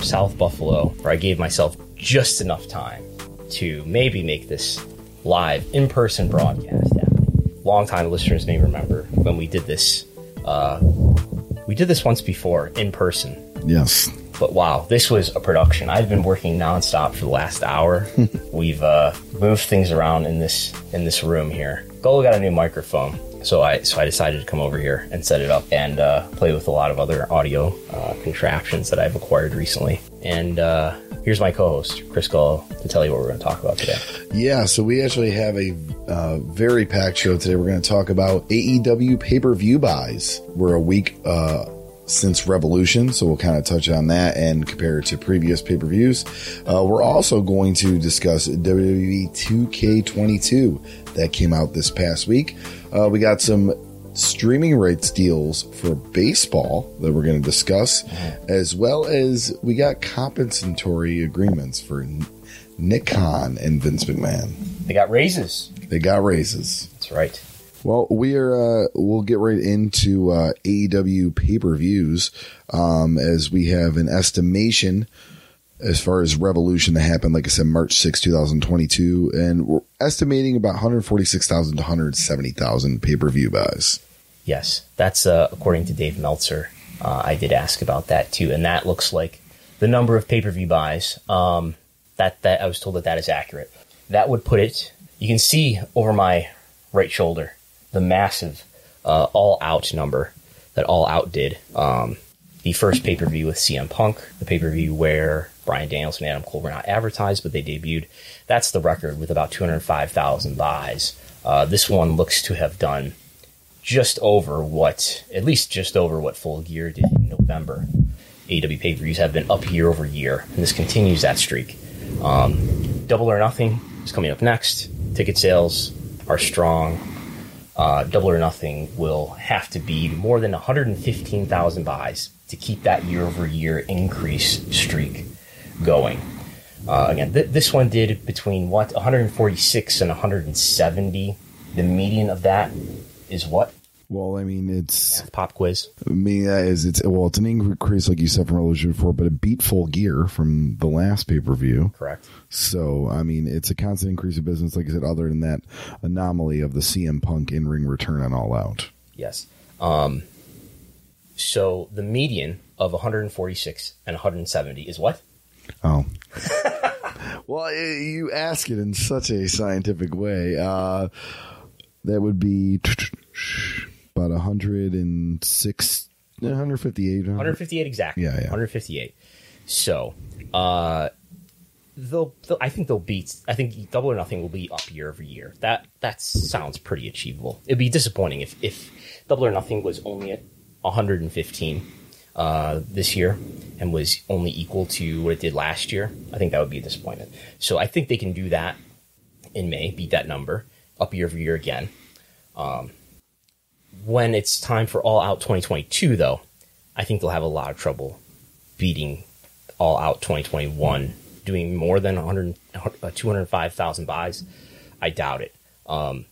South Buffalo, where I gave myself just enough time to maybe make this live in person broadcast happening. Longtime listeners may remember when we did this. Uh, we did this once before in person, Yes. but wow, this was a production. I've been working nonstop for the last hour. We've uh, moved things around in this in this room here. Gullo got a new microphone, so I so I decided to come over here and set it up and uh, play with a lot of other audio uh, contraptions that I've acquired recently. And uh, here's my co-host Chris Gullo to tell you what we're going to talk about today. Yeah, so we actually have a uh, very packed show today. We're going to talk about AEW pay per view buys. We're a week uh, since Revolution, so we'll kind of touch on that and compare it to previous pay per views. Uh, we're also going to discuss WWE 2K22 that came out this past week. Uh, we got some streaming rights deals for baseball that we're going to discuss, as well as we got compensatory agreements for N- Nick Khan and Vince McMahon. They got raises. They got raises. That's right. Well, we are. Uh, we'll get right into uh, AEW pay per views um, as we have an estimation as far as Revolution that happened. Like I said, March 6, two thousand twenty two, and we're estimating about one hundred forty six thousand to one hundred seventy thousand pay per view buys. Yes, that's uh, according to Dave Meltzer. Uh, I did ask about that too, and that looks like the number of pay per view buys. Um, that that I was told that that is accurate. That would put it. You can see over my right shoulder the massive uh, all out number that all out did. Um, the first pay per view with CM Punk, the pay per view where Bryan Danielson and Adam Cole were not advertised, but they debuted. That's the record with about 205,000 buys. Uh, this one looks to have done just over what, at least just over what Full Gear did in November. AW pay per views have been up year over year, and this continues that streak. Um, Double or Nothing is coming up next. Ticket sales are strong. Uh, Double or Nothing will have to be more than 115,000 buys to keep that year over year increase streak going. Uh, again, th- this one did between what 146 and 170. The median of that is what? Well, I mean, it's Pop quiz. I mean that is it's well, it's an increase like you said from Revolution before, but it beat Full Gear from the last pay per view. Correct. So, I mean, it's a constant increase of business, like I said, other than that anomaly of the CM Punk in ring return on All Out. Yes. Um, so the median of 146 and 170 is what? Oh. well, eh, you ask it in such a scientific way. Uh, that would be about 106, 158. 158 exactly. Yeah, yeah. 158. So, uh, they'll, they'll, I think they'll beat. I think Double or Nothing will be up year over year. That that sounds pretty achievable. It'd be disappointing if if Double or Nothing was only at 115 uh, this year and was only equal to what it did last year. I think that would be a disappointment. So I think they can do that in May, beat that number up year over year again. Um, when it's time for All Out 2022, though, I think they'll have a lot of trouble beating All Out 2021, doing more than 100, uh, 205,000 buys. I doubt it. Um,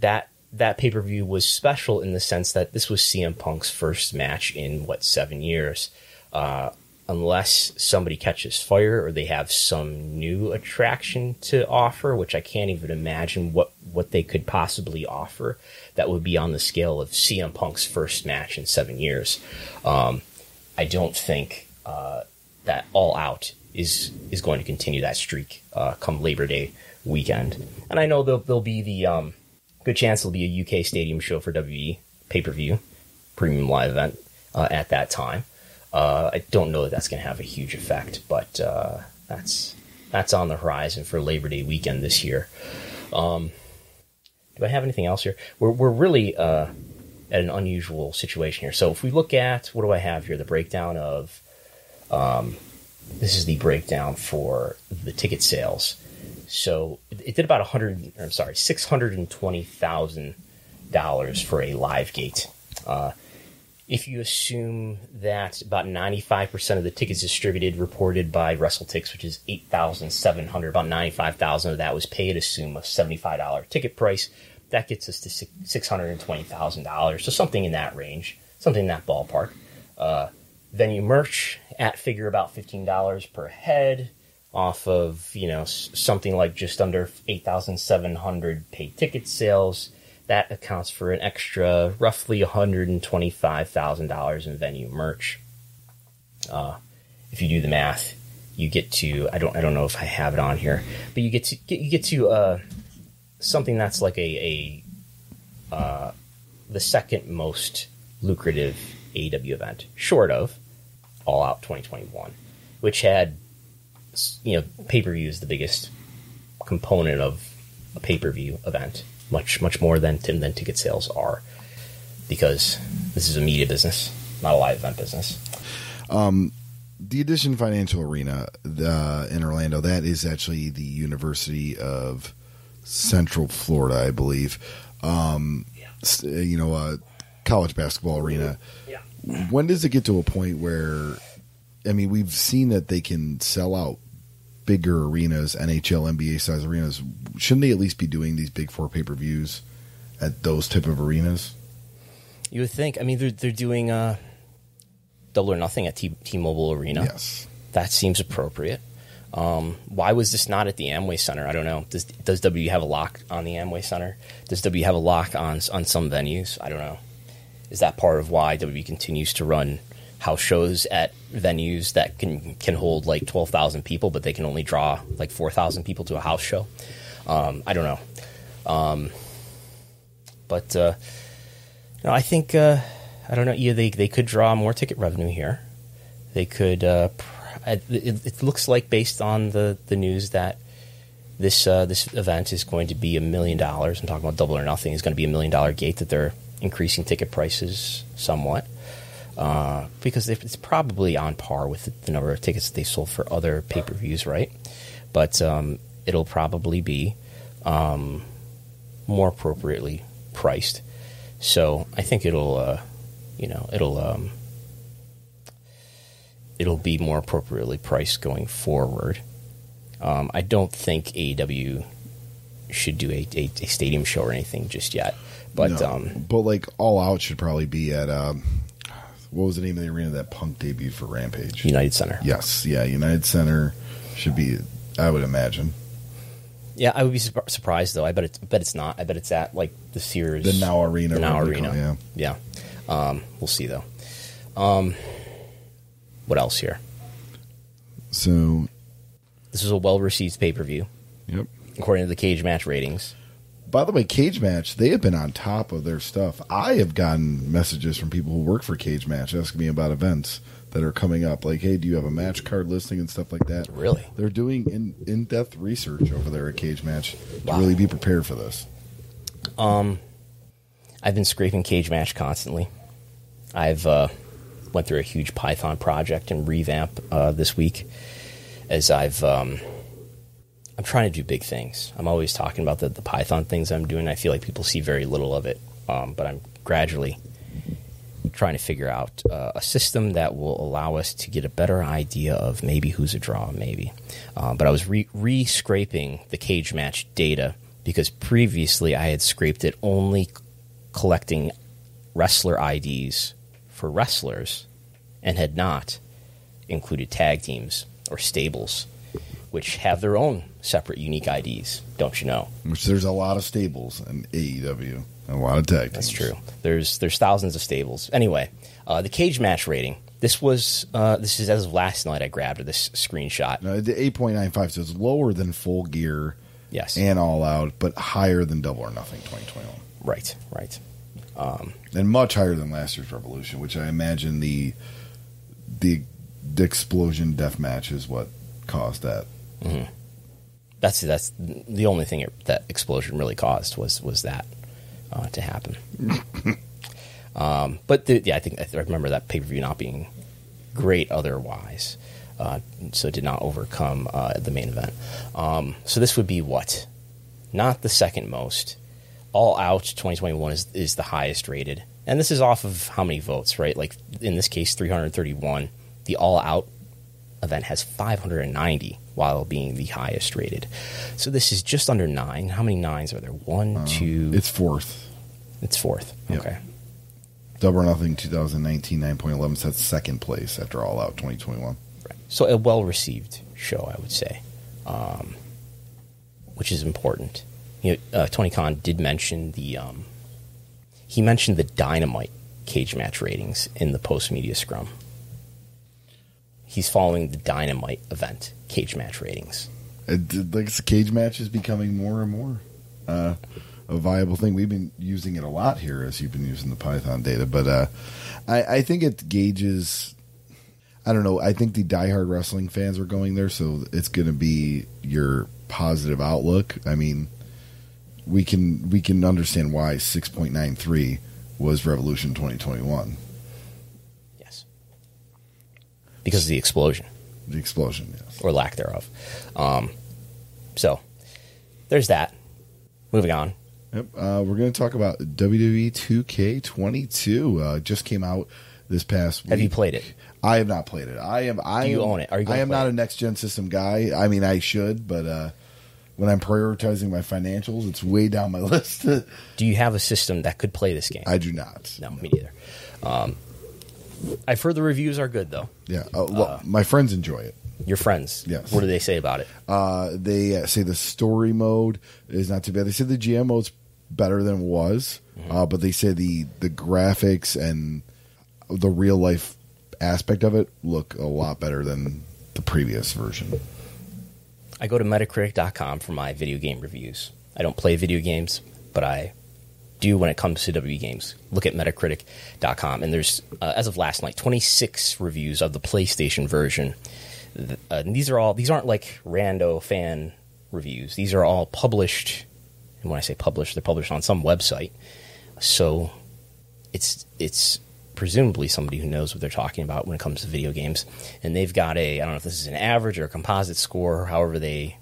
that that pay per view was special in the sense that this was CM Punk's first match in what seven years. Uh, unless somebody catches fire or they have some new attraction to offer, which I can't even imagine what, what they could possibly offer that would be on the scale of CM Punk's first match in seven years. Um, I don't think uh, that All Out is is going to continue that streak uh, come Labor Day weekend. And I know there'll, there'll be the um, good chance it'll be a UK stadium show for WWE pay per view premium live event uh, at that time. Uh, I don't know that that's going to have a huge effect, but uh, that's that's on the horizon for Labor Day weekend this year. Um, do I have anything else here? We're we're really uh, at an unusual situation here. So if we look at what do I have here? The breakdown of um, this is the breakdown for the ticket sales. So it did about a hundred. I'm sorry, six hundred and twenty thousand dollars for a live gate. Uh, if you assume that about 95% of the tickets distributed reported by WrestleTix, which is 8,700, about 95,000 of that was paid, assume a $75 ticket price, that gets us to $620,000. So something in that range, something in that ballpark. Uh, venue merch at figure about $15 per head off of, you know, something like just under 8,700 paid ticket sales that accounts for an extra roughly $125,000 in venue merch. Uh, if you do the math, you get to I don't I don't know if I have it on here, but you get to get, you get to uh, something that's like a, a uh, the second most lucrative AEW event, short of All Out 2021, which had you know pay per view is the biggest component of a pay per view event much much more than than ticket sales are because this is a media business, not a live event business. Um, the Addition Financial Arena the, in Orlando that is actually the University of Central Florida, I believe. Um, yeah. You know, a college basketball arena. Yeah. When does it get to a point where? I mean, we've seen that they can sell out bigger arenas, NHL, NBA size arenas, shouldn't they at least be doing these big four pay per views at those type of arenas? You would think. I mean, they're they're doing uh, double or nothing at T- T-Mobile Arena. Yes, that seems appropriate. Um, why was this not at the Amway Center? I don't know. Does does W have a lock on the Amway Center? Does W have a lock on on some venues? I don't know. Is that part of why W continues to run house shows at venues that can can hold like twelve thousand people, but they can only draw like four thousand people to a house show. Um, I don't know, um, but uh, no, I think uh, I don't know. Yeah, they they could draw more ticket revenue here. They could. Uh, it, it, looks like based on the the news that this uh, this event is going to be a million dollars. I'm talking about double or nothing. Is going to be a million dollar gate that they're increasing ticket prices somewhat uh, because it's probably on par with the number of tickets they sold for other pay per views, right? But um, it'll probably be um, more appropriately priced. So I think it'll, uh, you know, it'll um, it'll be more appropriately priced going forward. Um, I don't think AEW should do a, a, a, stadium show or anything just yet. But no, um, but like All Out should probably be at um, what was the name of the arena that Punk debuted for Rampage? United Center. Yes, yeah, United Center should be. I would imagine. Yeah, I would be su- surprised though. I bet it's, I bet it's not. I bet it's at like the Sears, the Now Arena, the Now Arena. yeah, yeah. Um, we'll see though. Um, what else here? So, this is a well received pay per view. Yep. According to the cage match ratings. By the way, Cage Match, they have been on top of their stuff. I have gotten messages from people who work for Cage Match asking me about events that are coming up. Like, hey, do you have a match card listing and stuff like that? Really? They're doing in in depth research over there at Cage Match wow. really be prepared for this. Um, I've been scraping Cage Match constantly. I've uh, went through a huge Python project and revamp uh, this week as I've um, I'm trying to do big things. I'm always talking about the, the Python things I'm doing. I feel like people see very little of it, um, but I'm gradually trying to figure out uh, a system that will allow us to get a better idea of maybe who's a draw, maybe. Uh, but I was re scraping the cage match data because previously I had scraped it only collecting wrestler IDs for wrestlers and had not included tag teams or stables which have their own separate unique IDs, don't you know? Which there's a lot of stables in AEW, a lot of tag. Teams. That's true. There's there's thousands of stables. Anyway, uh, the cage match rating. This was uh, this is as of last night. I grabbed this screenshot. No, the eight point nine five, so it's lower than full gear Yes. and All Out, but higher than Double or Nothing 2021, Right, right. and much higher than last year's Revolution, which I imagine the the, the explosion death match is what caused that. That's that's the only thing it, that explosion really caused was was that uh, to happen. um, but the, yeah, I think I remember that pay per view not being great otherwise, uh, so it did not overcome uh, the main event. Um, so this would be what? Not the second most. All Out 2021 is is the highest rated, and this is off of how many votes, right? Like in this case, 331. The All Out event has 590 while being the highest rated. So this is just under nine. How many nines are there? One, two. It's fourth. It's fourth. Yep. Okay. Double or Nothing 2019 9.11 sets second place after All Out 2021. Right. So a well received show, I would say, um, which is important. You know, uh, Tony Khan did mention the um, he mentioned the dynamite cage match ratings in the post media scrum. He's following the dynamite event cage match ratings. It, like cage match is becoming more and more uh, a viable thing. We've been using it a lot here as you've been using the Python data, but uh, I, I think it gauges. I don't know. I think the diehard wrestling fans are going there, so it's going to be your positive outlook. I mean, we can we can understand why six point nine three was Revolution twenty twenty one. Yes. Because of the explosion. The explosion, yes. or lack thereof. Um, so there's that. Moving on. Yep. Uh, we're going to talk about WWE 2K22. Uh, just came out this past week. Have you played it? I have not played it. I am. I Do you am, own it? Are you I am not it? a next gen system guy. I mean, I should, but uh, when I'm prioritizing my financials, it's way down my list. Do you have a system that could play this game? I do not. no, me neither. Um, I've heard the reviews are good though. Yeah. Uh, well, my friends enjoy it. Your friends, Yes. What do they say about it? Uh, they uh, say the story mode is not too bad. They say the GM mode's better than it was, Mm-hmm. uh, but they say the the graphics and the real life aspect of it look a lot better than the previous version. I go to Metacritic.com for my video game reviews. I don't play video games, but I do when it comes to W games. Look at Metacritic.com, and there's uh, as of last night 26 reviews of the PlayStation version. Uh, and these are all these aren't like rando fan reviews. These are all published. And when I say published, they're published on some website. So it's it's presumably somebody who knows what they're talking about when it comes to video games. And they've got a I don't know if this is an average or a composite score, or however they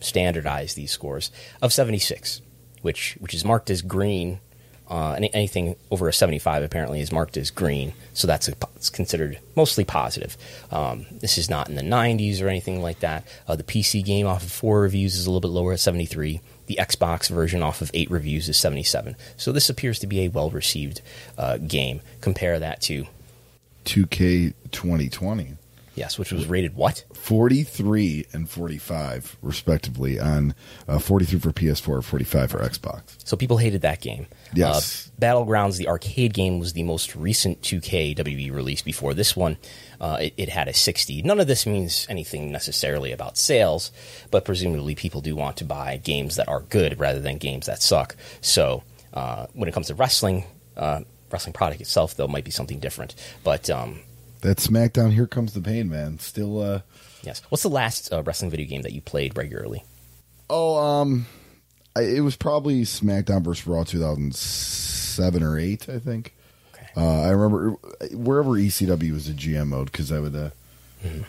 standardize these scores of 76, which which is marked as green. Uh, any, anything over a 75 apparently is marked as green, so that's a, considered mostly positive. Um, this is not in the 90s or anything like that. Uh, the PC game off of four reviews is a little bit lower at 73. The Xbox version off of eight reviews is 77. So this appears to be a well received uh, game. Compare that to 2K 2020. Yes, which was rated what? 43 and 45 respectively on uh, 43 for PS4 45 for Xbox. So people hated that game. Yes. Uh, Battlegrounds, the arcade game, was the most recent 2K WB release. Before this one, uh, it, it had a 60. None of this means anything necessarily about sales, but presumably people do want to buy games that are good rather than games that suck. So uh, when it comes to wrestling, uh, wrestling product itself, though, might be something different. But um, That SmackDown Here Comes the Pain, man. Still uh yes, what's the last uh, wrestling video game that you played regularly? Oh, um I, it was probably SmackDown versus Raw 2007 or 8, I think. Okay. Uh, I remember wherever ECW was a GM mode because I would uh,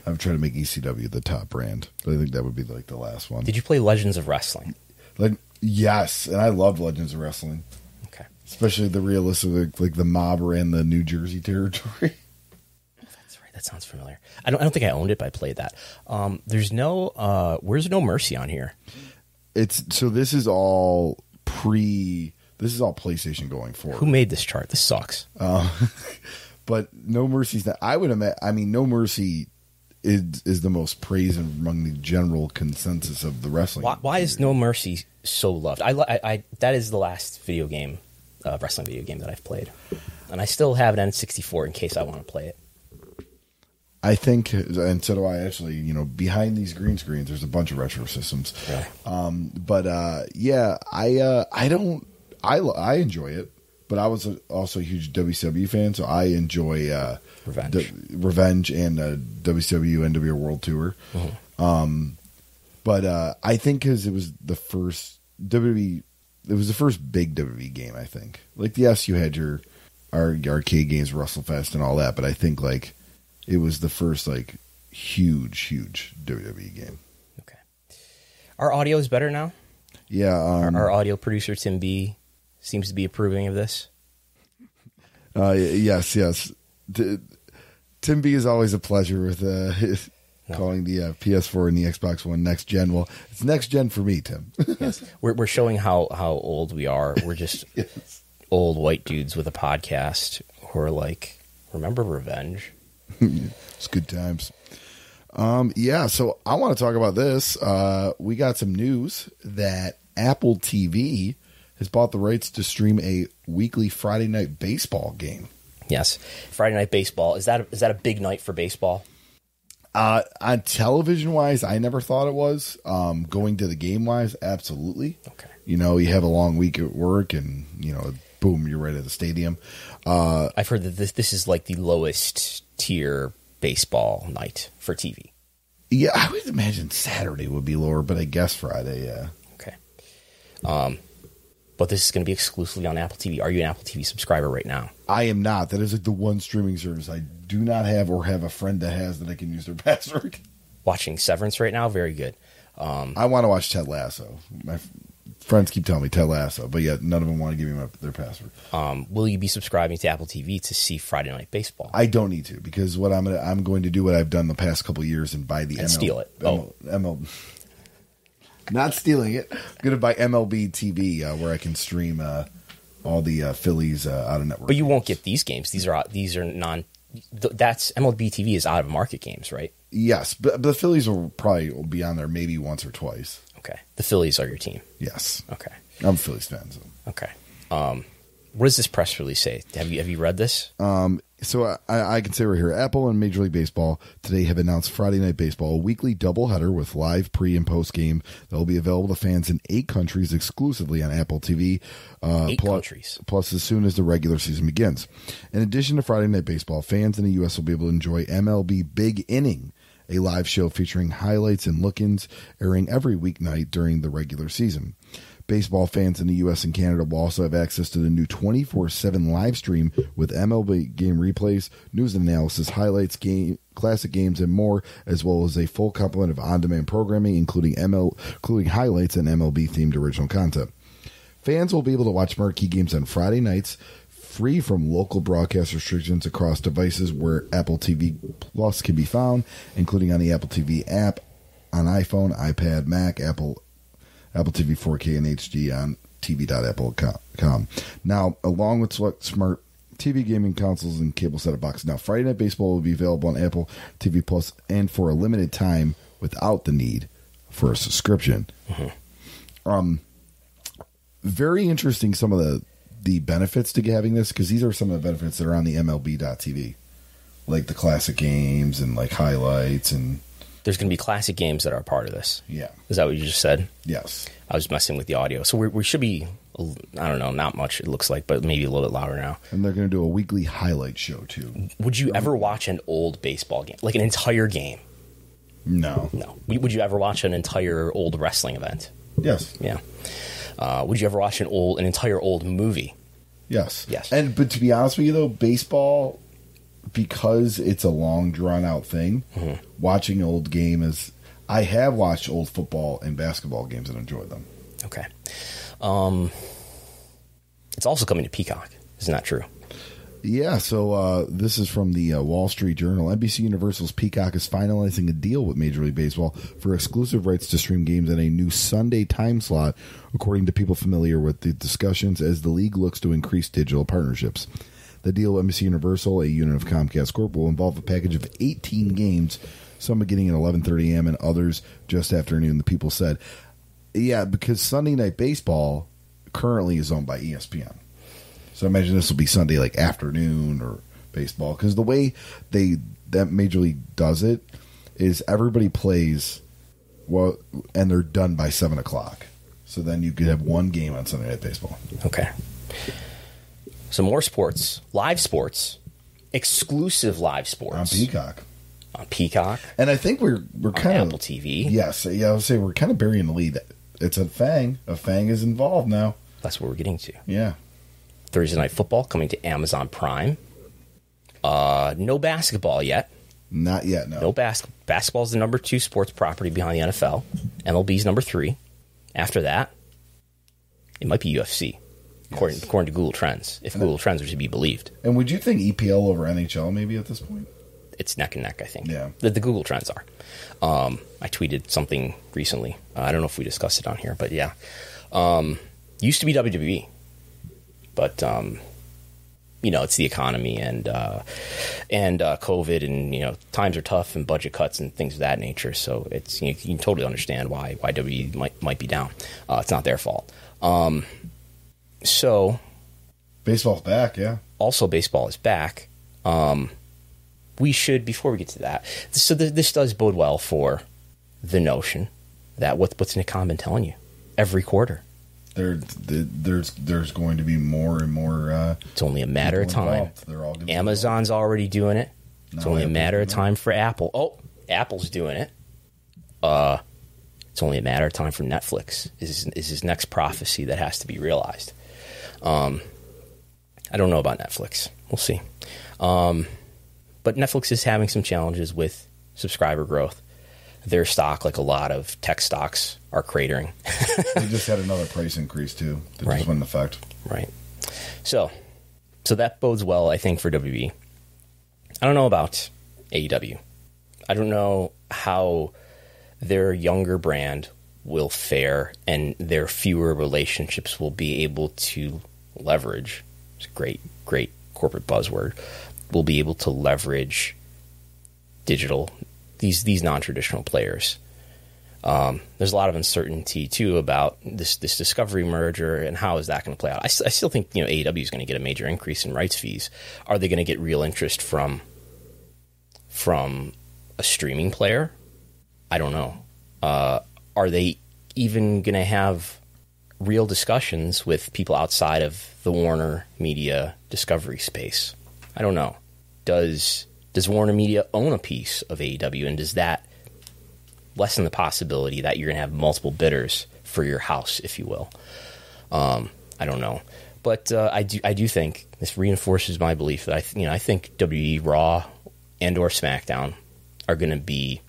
I'm trying to make ECW the top brand, but I think that would be like the last one. Did you play Legends of Wrestling? like yes, and I loved Legends of Wrestling, Okay. especially the realistic like, like the mob ran the New Jersey territory. That sounds familiar. I don't. I don't think I owned it, but I played that. Um, there's no. Uh, where's No Mercy on here? it's so this is all pre. This is all PlayStation going forward. Who made this chart? This sucks. but No Mercy's that I would imagine. I mean, No Mercy is is the most praised among the general consensus of the wrestling. Why, why is No Mercy so loved? I, I, I that is the last video game, uh, wrestling video game that I've played, and I still have an N64 in case I want to play it. I think, and so do I. Actually, you know, behind these green screens, there's a bunch of retro systems. Yeah. Um, but uh, yeah, I uh, I don't I I enjoy it, but I was a, also a huge WCW fan, so I enjoy uh, Revenge. D- Revenge and uh, WCW NWO World Tour. Um, but uh, I think because it was the first WWE, it was the first big WWE game. I think, like yes, you had your, our arcade games, WrestleFest, and all that, but I think like it was the first like huge, huge WWE game. Okay. Our audio is better now. Yeah, um, Our audio producer Tim B seems to be approving of this. uh, yes, yes. T- Tim B is always a pleasure with uh, his, No. calling the uh, PS4 and the Xbox One next gen. Well, it's next gen for me, Tim. Yes. We're we're showing how how old we are. We're just yes. old white dudes with a podcast who are like, remember Revenge? It's good times. Um, yeah, so I want to talk about this. Uh, we got some news that Apple TV has bought the rights to stream a weekly Friday night baseball game. Yes. Friday night baseball is that is that a big night for baseball? Uh, on television wise, I never thought it was. Um, going to the game wise, absolutely. Okay. You know, you have a long week at work, and you know, boom, you're right at the stadium. Uh, I've heard that this this is like the lowest tier baseball night for TV. yeah, I would imagine Saturday would be lower, but I guess Friday, yeah. Okay. Um, but this is going to be exclusively on Apple TV. Are you an Apple TV subscriber right now? I am not. That is like the one streaming service I do not have or have a friend that has that I can use their password. Watching Severance right now, very good. Um, I want to watch Ted Lasso. My friends keep telling me Ted Lasso, but yet none of them want to give me my, their password. um, will you be subscribing to Apple TV to see Friday Night Baseball? I don't need to because what I'm gonna I'm going to do what I've done the past couple years and buy the And ML, steal it. Oh. ML, ML not stealing it. I'm gonna buy MLB TV uh, where I can stream uh, all the uh, Phillies uh, out of network. but you won't get these games. These are these are non. th- That's MLB TV is out of market games, right? yes, but, but the Phillies will probably be on there maybe once or twice. Okay. The Phillies are your team. Yes, Okay. I'm a Phillies fan. So. Okay. Um, what does this press release say? Have you have you read this? Um, so I, I can say right here, Apple and Major League Baseball today have announced Friday Night Baseball, a weekly doubleheader with live pre and post game that will be available to fans in eight countries exclusively on Apple TV. Uh, Eight plus, countries. Plus, as soon as the regular season begins. In addition to Friday Night Baseball, fans in the U.S. will be able to enjoy MLB Big Inning, a live show featuring highlights and look-ins airing every weeknight during the regular season. Baseball fans in the U.S. and Canada will also have access to the new 24 7 live stream with MLB game replays, news and analysis, highlights, game, classic games, and more, as well as a full complement of on demand programming, including, ML, including highlights and MLB themed original content. Fans will be able to watch marquee games on Friday nights, free from local broadcast restrictions across devices where Apple TV Plus can be found, including on the Apple TV app, on iPhone, iPad, Mac, Apple Apple TV 4K and HD on TV.apple.com. Now, along with select smart TV gaming consoles and cable set-top boxes. Now, Friday Night Baseball will be available on Apple TV Plus and for a limited time without the need for a subscription. Um, very interesting. Some of the the benefits to having this because these are some of the benefits that are on the MLB.TV, like the classic games and like highlights and There's going to be classic games that are a part of this. yeah, Is that what you just said? yes. I was messing with the audio, so we're, we should be. I don't know, not much. It looks like, but maybe a little bit louder now. And they're going to do a weekly highlight show too. Would you ever watch an old baseball game, like an entire game? No. No. Would would you ever watch an entire old wrestling event? Yes. Yeah. Uh, would you ever watch an old, an entire old movie? Yes. Yes. And but to be honest with you though, baseball because it's a long drawn out thing, Mm-hmm. watching old game is I have watched old football and basketball games and enjoyed them. Okay. Um, it's also coming to Peacock. Isn't that true? Yeah, so uh, this is from the uh, Wall Street Journal. NBC Universal's Peacock is finalizing a deal with Major League Baseball for exclusive rights to stream games at a new Sunday time slot, according to people familiar with the discussions as the league looks to increase digital partnerships. The deal with NBC Universal, a unit of Comcast Corp, will involve a package of 18 games, some beginning at 11:30 a.m. and others just after noon. The people said, "Yeah, because Sunday Night Baseball currently is owned by ESPN." So I imagine this will be Sunday like afternoon or baseball because the way they that Major League does it is everybody plays well, and they're done by seven o'clock. So then you could have one game on Sunday Night Baseball. Okay. So more sports, live sports, exclusive live sports on Peacock. On Peacock. And I think we're we're kind of Apple TV. Yes, yeah, I would say we're kind of burying the lead. It's a Fang. A Fang is involved now. That's what we're getting to. Yeah. Thursday night football coming to Amazon Prime. Uh, no basketball yet. Not yet. No. No bas- basketball is the number two sports property behind the NFL. MLB's number three. After that, it might be UFC, according, Yes. according to Google Trends. If Google Trends are to be believed, And would you think EPL over NHL maybe at this point? it's neck and neck. I think. Yeah. The, the Google Trends are. Um, I tweeted something recently. Uh, I don't know if we discussed it on here, but yeah. Um, used to be WWE, but um, you know it's the economy and uh, and uh, COVID and you know times are tough and budget cuts and things of that nature. So it's you, you can totally understand why why WWE might might be down. Uh, it's not their fault. Um, so Baseball's back, yeah. also baseball is back. Um, we should before we get to that. So th- this does bode well for the notion that what, what's Nick been telling you every quarter. There, th- there's there's going to be more and more. Uh, It's only a matter of time. all Amazon's already doing it. It's No, only a matter of time for Apple. Oh, Apple's doing it. Uh, it's only a matter of time for Netflix. Is is his next prophecy that has to be realized? Um, I don't know about Netflix. We'll see. Um, but Netflix is having some challenges with subscriber growth. Their stock, like a lot of tech stocks, are cratering. They just had another price increase too. That Right. just went in effect. Right. So, so that bodes well, I think, for WB. I don't know about AEW. I don't know how their younger brand will fare and their fewer relationships will be able to leverage. It's a great, great corporate buzzword. Will be able to leverage digital these these non traditional players um, there's a lot of uncertainty too about this this discovery merger and how is that going to play out. I still think you know AEW is going to get a major increase in rights fees. Are they going to get real interest from from a streaming player? I don't know. Uh, are they even going to have real discussions with people outside of the Warner Media Discovery space? I don't know. Does does Warner Media own a piece of AEW, and does that lessen the possibility that you're going to have multiple bidders for your house, if you will. Um, I don't know, but uh, I do. I do think this reinforces my belief that I, th- you know, I think WWE Raw and or SmackDown are going to be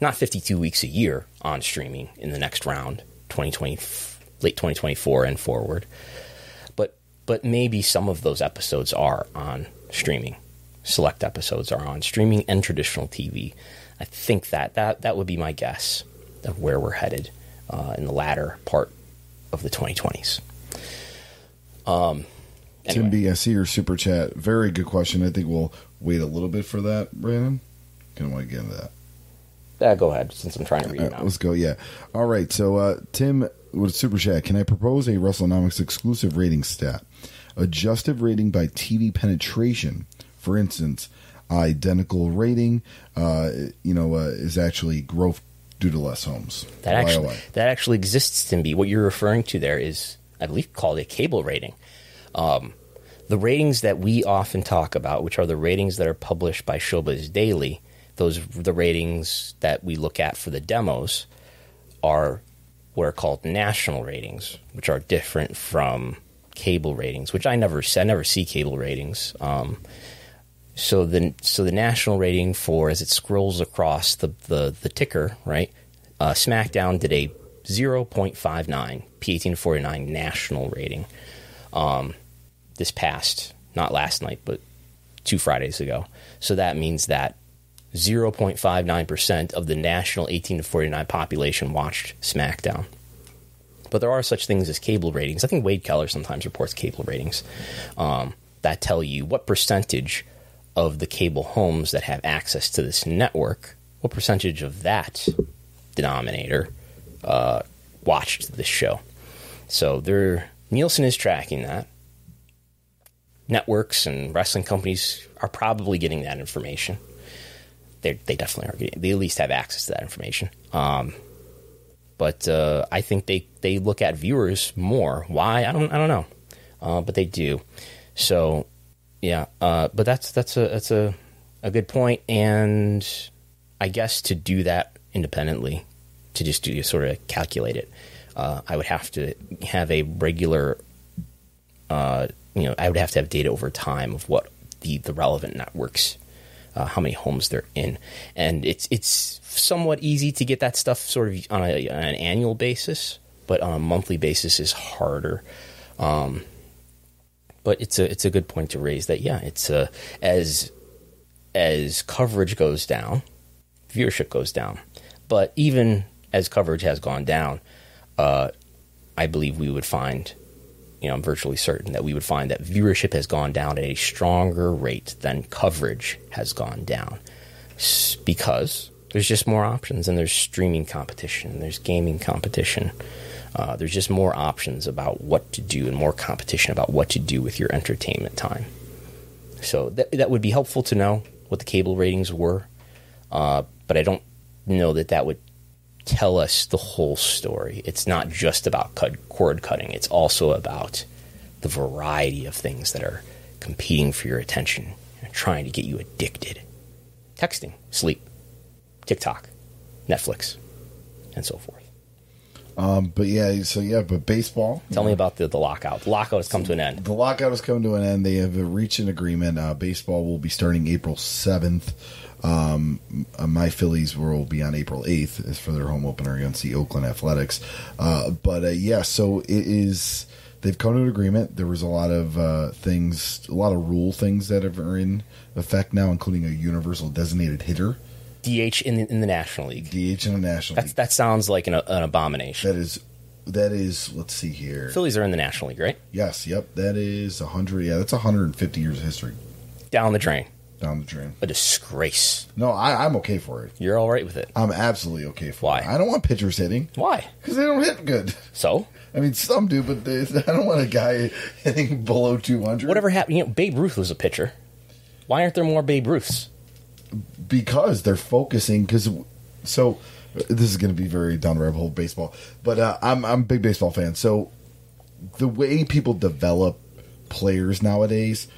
not 52 weeks a year on streaming in the next round, 2020, late 2024 and forward, but but maybe some of those episodes are on streaming. Select episodes are on streaming and traditional TV. I think that that that would be my guess of where we're headed uh, in the latter part of the 2020s. Um, Tim B, I see your super chat. Very good question. I think we'll wait a little bit for that, Brandon. Gonna want to get into that. uh, go ahead since I'm trying to read right, now. let's go. Yeah. All right. So, uh, Tim with super chat. Can I propose a WrestleNomics exclusive rating stat? Adjusted rating by TV penetration. For instance, identical rating, uh, you know, uh, is actually growth due to less homes. That actually that actually exists, Tim B. What you're referring to there is, I believe, called a cable rating. Um, the ratings that we often talk about, which are the ratings that are published by Showbuzz Daily, those the ratings that we look at for the demos are what are called national ratings, which are different from cable ratings, which I never I never see cable ratings. Um, so the so the national rating for as it scrolls across the the, the ticker right, uh, SmackDown did a 0.59 P1849 national rating um, this past not last night but two Fridays ago. So that means that 0.59% of the national 18 to 49 population watched SmackDown. But there are such things as cable ratings. I think Wade Keller sometimes reports cable ratings um, that tell you what percentage of the cable homes that have access to this network, what percentage of that denominator uh, watched this show. So there, Nielsen is tracking that. networks and wrestling companies are probably getting that information. They they definitely are getting. They at least have access to that information. Um, but uh, I think they, they look at viewers more. Why? I don't I don't know, uh, but they do. So yeah, uh, but that's that's a that's a a good point, and I guess to do that independently, to just do sort of calculate it, uh, I would have to have a regular, uh, you know, I would have to have data over time of what the the relevant networks, uh, how many homes they're in, and it's it's somewhat easy to get that stuff sort of on, a, on an annual basis, but on a monthly basis is harder. Um, but it's a it's a good point to raise that yeah, it's a, as as coverage goes down, viewership goes down. But even as coverage has gone down, uh, I believe we would find, you know, I'm virtually certain that we would find that viewership has gone down at a stronger rate than coverage has gone down because there's just more options and there's streaming competition, and there's gaming competition. Uh, there's just more options about what to do and more competition about what to do with your entertainment time. So that that would be helpful to know what the cable ratings were, uh, but I don't know that that would tell us the whole story. It's not just about cut, cord cutting; it's also about the variety of things that are competing for your attention and trying to get you addicted. Texting, sleep, TikTok, Netflix, and so forth. Um, but yeah, so yeah, but baseball. Tell me about the, the lockout. The lockout has come to an end. The lockout has come to an end. They have reached an agreement. Uh, baseball will be starting April seventh. Um, uh, my Phillies will be on April eighth as for their home opener against the Oakland Athletics. Uh, but uh, yeah, so it is. They've come to an agreement. There was a lot of uh, things, a lot of rule things that are in effect now, including a universal designated hitter, DH in the, in the National League. DH in the National That's, League. that sounds like an, an abomination. That is, that is. Let's see here. Phillies are in the National League, right? Yes, yep, that is hundred. Yeah, that's 150 years of history Down the drain. down the drain. A disgrace. No, I, I'm okay for it. You're all right with it. I'm absolutely okay for Why? it. I don't want pitchers hitting Why? because they don't hit good. So, I mean, some do, but they, I don't want a guy hitting below 200. whatever happened, you know, Babe Ruth was a pitcher. Why aren't there more Babe Ruths? Because they're focusing. Because so this is going to be very down rabbit hole baseball, but uh, I'm I'm a big baseball fan. So the way people develop players nowadays,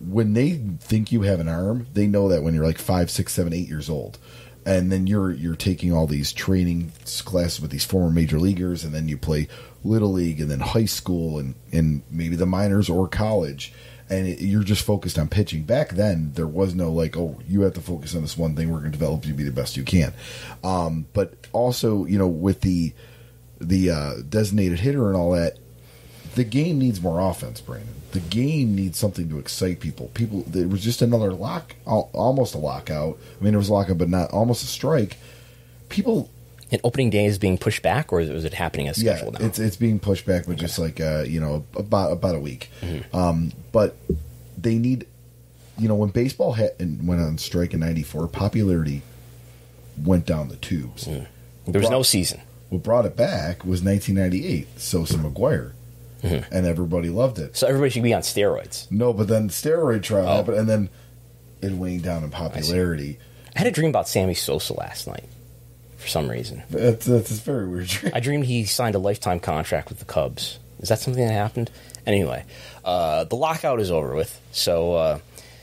when they think you have an arm, they know that when you're like five, six, seven, eight years old. And then you're you're taking all these training classes with these former major leaguers, and then you play little league, and then high school, and and maybe the minors or college, and it, you're just focused on pitching. Back then, there was no like, oh, you have to focus on this one thing. We're going to develop you to be the best you can. Um, but also, you know, with the the uh, designated hitter and all that, the game needs more offense, Brandon. The game needs something to excite people. People, it was just another lock, almost a lockout. I mean, it was a lockout, but not almost a strike. People, And opening day is being pushed back, or is it happening as yeah, scheduled now? it's it's being pushed back, but just like uh, you know, about about a week. Um, but they need, you know, when baseball had, and went on strike in '94, popularity went down the tubes. What there was brought- no season. What brought it back was 1998, Sosa McGwire, and everybody loved it. So everybody should be on steroids. No, but then the steroid trial Oh. happened, and then it waned down in popularity. I had a dream about Sammy Sosa last night for some reason. That's, that's a very weird. dream. I dreamed he signed a lifetime contract with the Cubs. Is that something that happened? Anyway, uh, the lockout is over with. So uh,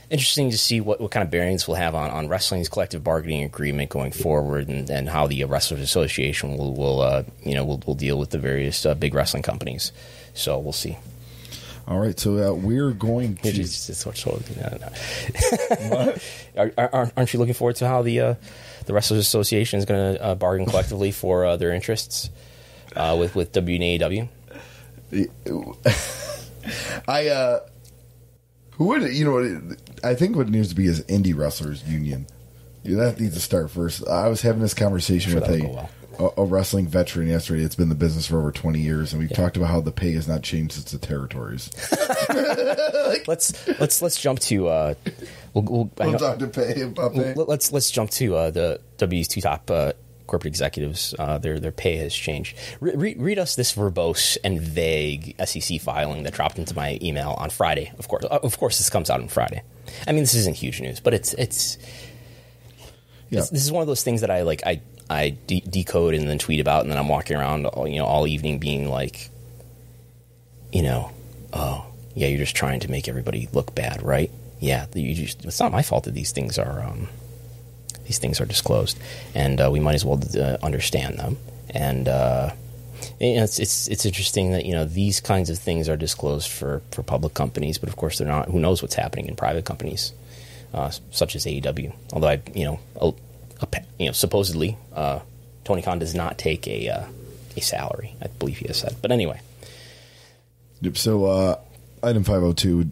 interesting to see what, what kind of bearings we'll have on, on wrestling's collective bargaining agreement going forward, and, and how the Wrestlers Association will, will uh, you know will, will deal with the various uh, big wrestling companies. So we'll see. All right, so uh, we're going to. It's just- it's sort of- no, no. Are, are, aren't you looking forward to how the uh, the Wrestlers Association is going to uh, bargain collectively for uh, their interests uh, with with WNAW? I uh, who would you know? I think what needs to be is indie wrestlers union. That needs to start first. I was having this conversation Sure with a, a a wrestling veteran yesterday. It's been the business for over twenty years, and we've talked about how the pay has not changed since the territories. let's let's let's jump to uh, we'll, we'll, We'll talk to pay about pay. let- let's let's jump to uh, the W's two top uh, corporate executives, uh, their their pay has changed. Re- re- read us this verbose and vague SEC filing that dropped into my email on Friday. Of course, uh, of course, this comes out on Friday. I mean, this isn't huge news, but it's it's. Yeah. This, this is one of those things that I like. I I de- decode and then tweet about, and then I'm walking around, all, you know, all evening being like, you know, oh yeah, you're just trying to make everybody look bad, right? Yeah, you just, it's not my fault that these things are um, these things are disclosed, and uh, we might as well uh, understand them. And uh, it's it's it's interesting that you know these kinds of things are disclosed for for public companies, but of course they're not. Who knows what's happening in private companies, uh, such as AEW? Although I, you know, a, a, you know, supposedly uh, Tony Khan does not take a uh, a salary. I believe he has said. But anyway, Yep. So, uh, item 502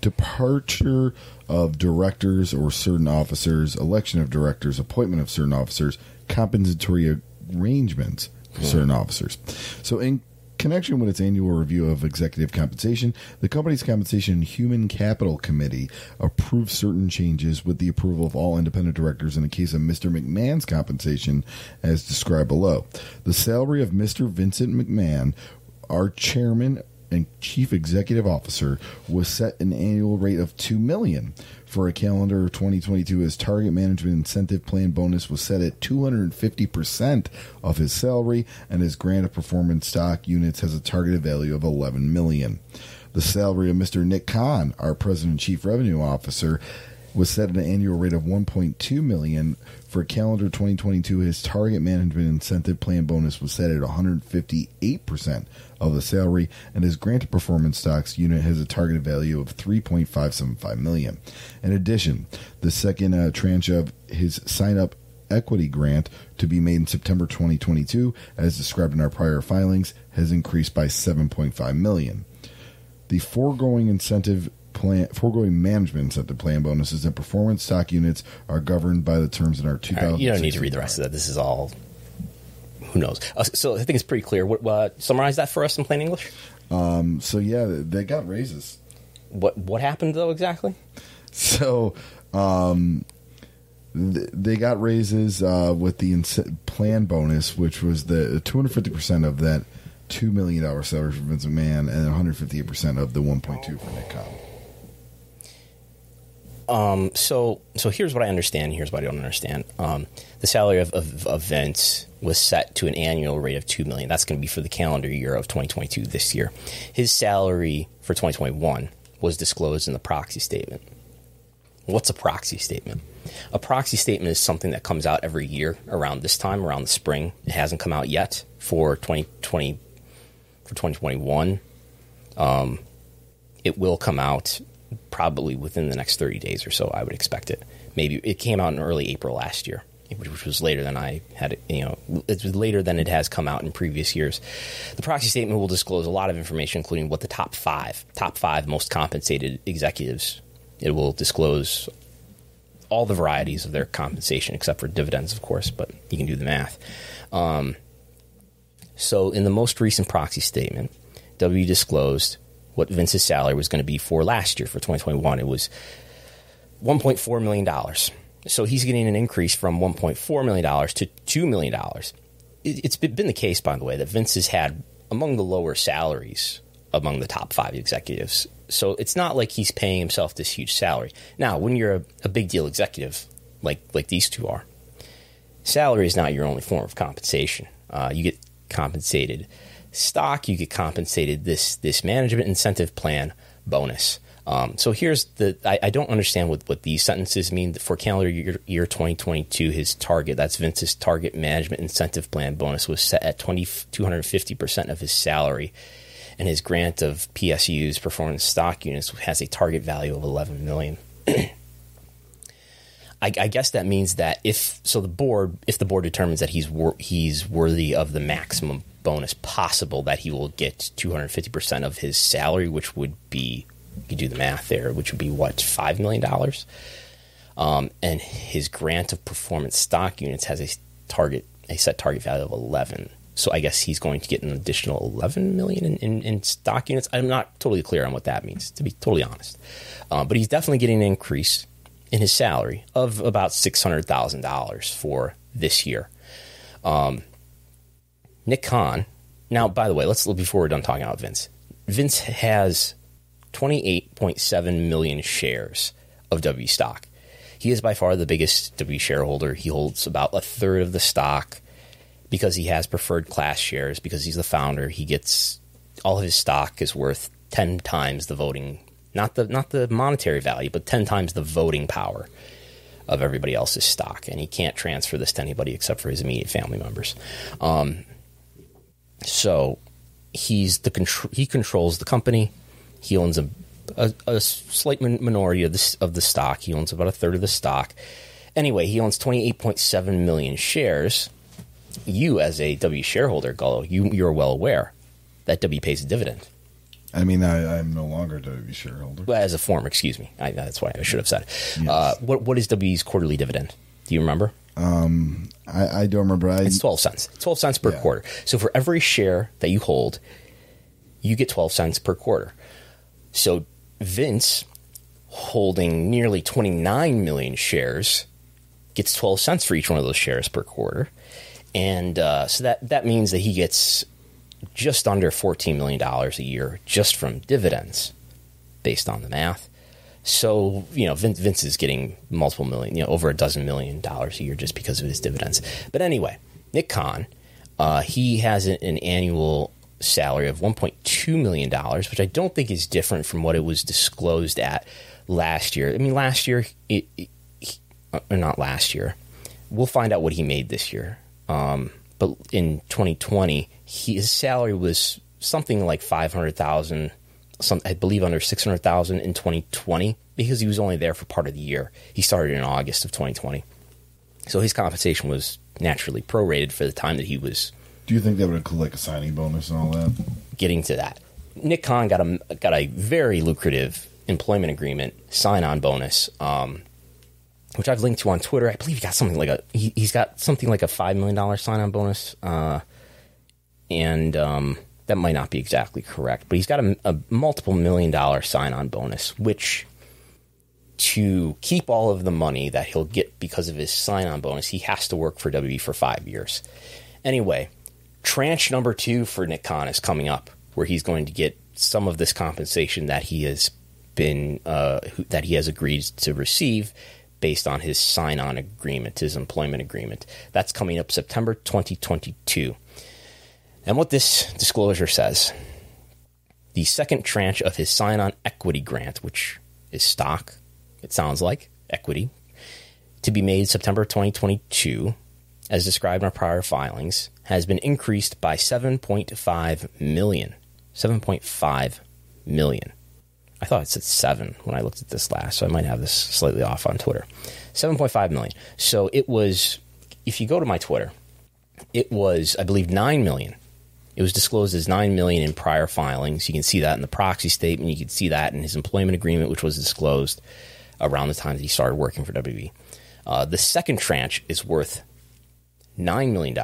departure of directors or certain officers, election of directors, appointment of certain officers, compensatory arrangements for certain officers. So, in connection with its annual review of executive compensation, the company's Compensation and Human Capital Committee approved certain changes with the approval of all independent directors in the case of Mr. McMahon's compensation, as described below. The salary of Mr. Vincent McMahon, our chairman and chief executive officer, was set an annual rate of two million for a calendar of 2022. His target management incentive plan bonus was set at 250 percent of his salary, and his grant of performance stock units has a targeted value of 11 million. The salary of Mr. Nick Khan our president and chief revenue officer, was set at an annual rate of 1.2 million for calendar 2022 his target management incentive plan bonus was set at 158% of the salary and his granted performance stocks unit has a target value of 3.575 million. In addition the second uh, tranche of his sign up equity grant to be made in September 2022 as described in our prior filings has increased by 7.5 million. The foregoing incentive plan, foregoing management incentive plan bonuses and performance stock units are governed by the terms in our 2000. All right, you don't need to read the rest of that. This is all. Who knows? Uh, so I think it's pretty clear. What, uh, summarize that for us in plain English. Um, so yeah, they got raises. What what happened though exactly? So um, th- they got raises uh, with the plan bonus, which was the 250 percent of that two million dollar salary for Vince McMahon, and 158 percent of the 1.2 for Nick Khan. Um, so so here's what I understand. Here's what I don't understand. Um, the salary of, of, of Vince was set to an annual rate of two million. That's going to be for the calendar year of 2022 this year. His salary for 2021 was disclosed in the proxy statement. What's a proxy statement? A proxy statement is something that comes out every year around this time, around the spring. It hasn't come out yet for 2020 for 2021. Um, it will come out probably within the next 30 days or so. I would expect it. Maybe it came out in early April last year, which was later than I had. It, you know, it's later than it has come out in previous years. The proxy statement will disclose a lot of information, including what the top five, top five most compensated executives. It will disclose all the varieties of their compensation, except for dividends, of course. But you can do the math. Um, so, in the most recent proxy statement, W disclosed what Vince's salary was going to be for last year, for 2021. It was $1.4 million. So he's getting an increase from $1.4 million to $2 million. It's been the case, by the way, that Vince has had among the lower salaries among the top five executives. So it's not like he's paying himself this huge salary. Now, when you're a, a big deal executive, like, like these two are, salary is not your only form of compensation. Uh, you get compensated stock, you get compensated this this management incentive plan bonus. Um, so here's the I, I, don't understand what, what these sentences mean for calendar year, year 2022. His target that's Vince's target management incentive plan bonus was set at 20, 250 percent of his salary, and his grant of PSUs performance stock units has a target value of 11 million. I, I, guess that means that if so, the board if the board determines that he's wor- he's worthy of the maximum bonus possible, that he will get 250 percent of his salary, which would be you could do the math there, which would be what five million dollars. Um, and his grant of performance stock units has a target a set target value of 11. So I guess he's going to get an additional 11 million in, in, in stock units. I'm not totally clear on what that means, to be totally honest. Um, but he's definitely getting an increase in his salary of about $600,000 for this year. Um, Nick Khan. Now, by the way, let's look before we're done talking about Vince. Vince has 28.7 million shares of W stock. He is by far the biggest W shareholder. He holds about a third of the stock because he has preferred class shares. Because he's the founder, he gets all of his stock is worth 10 times the voting not the not the monetary value, but 10 times the voting power of everybody else's stock, and he can't transfer this to anybody except for his immediate family members. Um, so he's the he controls the company. He owns a, a, a slight minority of the of the stock. He owns about a third of the stock. Anyway, he owns twenty eight point seven million shares. You, as a W shareholder, Gullo, you you're well aware that W pays a dividend. I mean, I, am no longer a W shareholder. Well, as a former, excuse me. I, that's why I should have said. Yes. Uh, what what is W's quarterly dividend? Do you remember? Um, I, I don't remember. I, it's twelve cents. Twelve cents per yeah. quarter. So for every share that you hold, you get twelve cents per quarter. So Vince, holding nearly twenty nine million shares, gets twelve cents for each one of those shares per quarter, and uh, so that that means that he gets just under $14 million a year just from dividends based on the math. So, you know, Vince, Vince, is getting multiple million, you know, over a dozen million dollars a year just because of his dividends. But anyway, Nick Khan, uh, he has an, an, annual salary of $1.2 million, which I don't think is different from what it was disclosed at last year. I mean, last year, it, it, uh, or not last year, we'll find out what he made this year. Um, but in 2020, he, his salary was something like 500,000, some I believe under 600,000 in 2020 because he was only there for part of the year. He started in August of 2020. So his compensation was naturally prorated for the time that he was Do you think that would include like a signing bonus and all that? Getting to that. Nick Khan got a got a very lucrative employment agreement sign on bonus um, which I've linked to on Twitter. I believe he got something like a he, has got something like a five million dollar sign on bonus, uh, and um, that might not be exactly correct, but he's got a, a multiple million dollar sign on bonus, which to keep all of the money that he'll get because of his sign on bonus, he has to work for WWE for five years. Anyway, tranche number two for Nick Khan is coming up, where he's going to get some of this compensation that he has been uh, that he has agreed to receive based on his sign on agreement, his employment agreement. That's coming up September 2022. And what this disclosure says the second tranche of his sign on equity grant, which is stock, it sounds like equity, to be made September 2022, as described in our prior filings, has been increased by 7.5 million. 7.5 million. I thought it said seven when I looked at this last, so I might have this slightly off on Twitter. 7.5 million. So it was, if you go to my Twitter, it was, I believe, 9 million. It was disclosed as 9 million in prior filings. You can see that in the proxy statement. You can see that in his employment agreement, which was disclosed around the time that he started working for WWE. Uh, the second tranche is worth $9 million.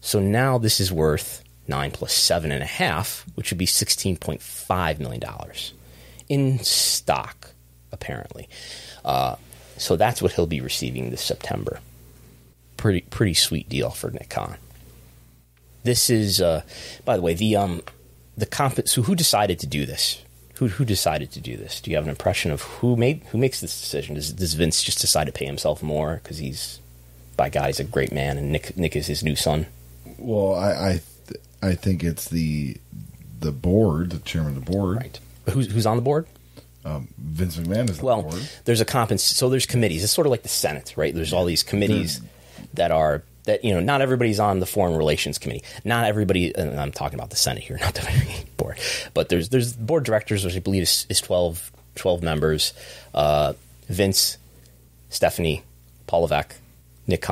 So now this is worth 9 plus 7.5, which would be $16.5 million in stock, apparently. Uh, so that's what he'll be receiving this September. Pretty pretty sweet deal for Nick Khan. This is, uh, by the way, the um, the comp. So who decided to do this? Who who decided to do this? Do you have an impression of who made who makes this decision? Does, does Vince just decide to pay himself more because he's, by God, he's a great man, and Nick Nick is his new son? Well, I I, th- I think it's the the board, the chairman of the board, right who's who's on the board? Um, Vince McMahon is well. The board. Well, there's a compens- so there's committees. It's sort of like the Senate, right? There's all these committees that are that you know not everybody's on the foreign relations committee. Not everybody. And I'm talking about the Senate here, not the board. But there's there's board directors, which I believe is, is 12, 12 members. Uh, Vince, Stephanie, Paul Levesque, Nick.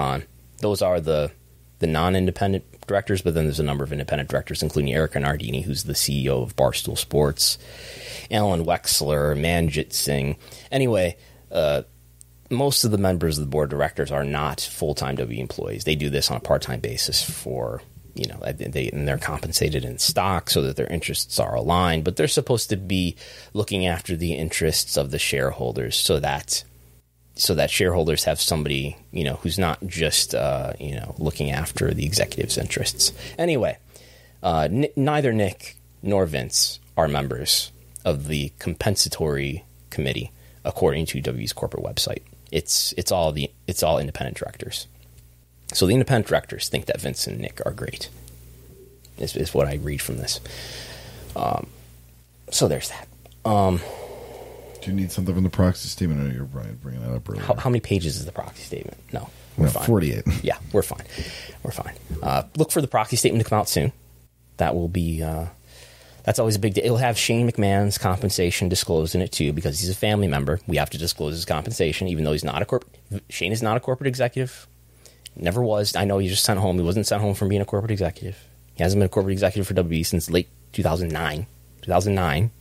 Those are the the non-independent directors, but then there's a number of independent directors, including Erika Nardini, who's the CEO of Barstool Sports, Alan Wexler, Manjit Singh. Anyway, uh, most of the members of the board of directors are not full time W employees. They do this on a part time basis for you know they and they're compensated in stock so that their interests are aligned. But they're supposed to be looking after the interests of the shareholders so that so that shareholders have somebody you know who's not just uh, you know looking after the executives' interests. Anyway, uh, n- neither Nick nor Vince are members of the compensatory committee, according to WWE's corporate website. It's it's all the it's all independent directors. So the independent directors think that Vince and Nick are great. Is, is what I read from this. Um, so there's that. Um, Do you need something from the proxy statement? I know you're Brian bringing that up earlier. how, how many pages is the proxy statement? No, we're No, fine. 48. Yeah, we're fine. We're fine. Uh, look for the proxy statement to come out soon. That will be. Uh, that's always a big deal. It'll have Shane McMahon's compensation disclosed in it too, because he's a family member. We have to disclose his compensation, even though he's not a corporate. Shane is not a corporate executive. Never was. I know he just sent home. He wasn't sent home from being a corporate executive. He hasn't been a corporate executive for WWE since late 2009. 2009.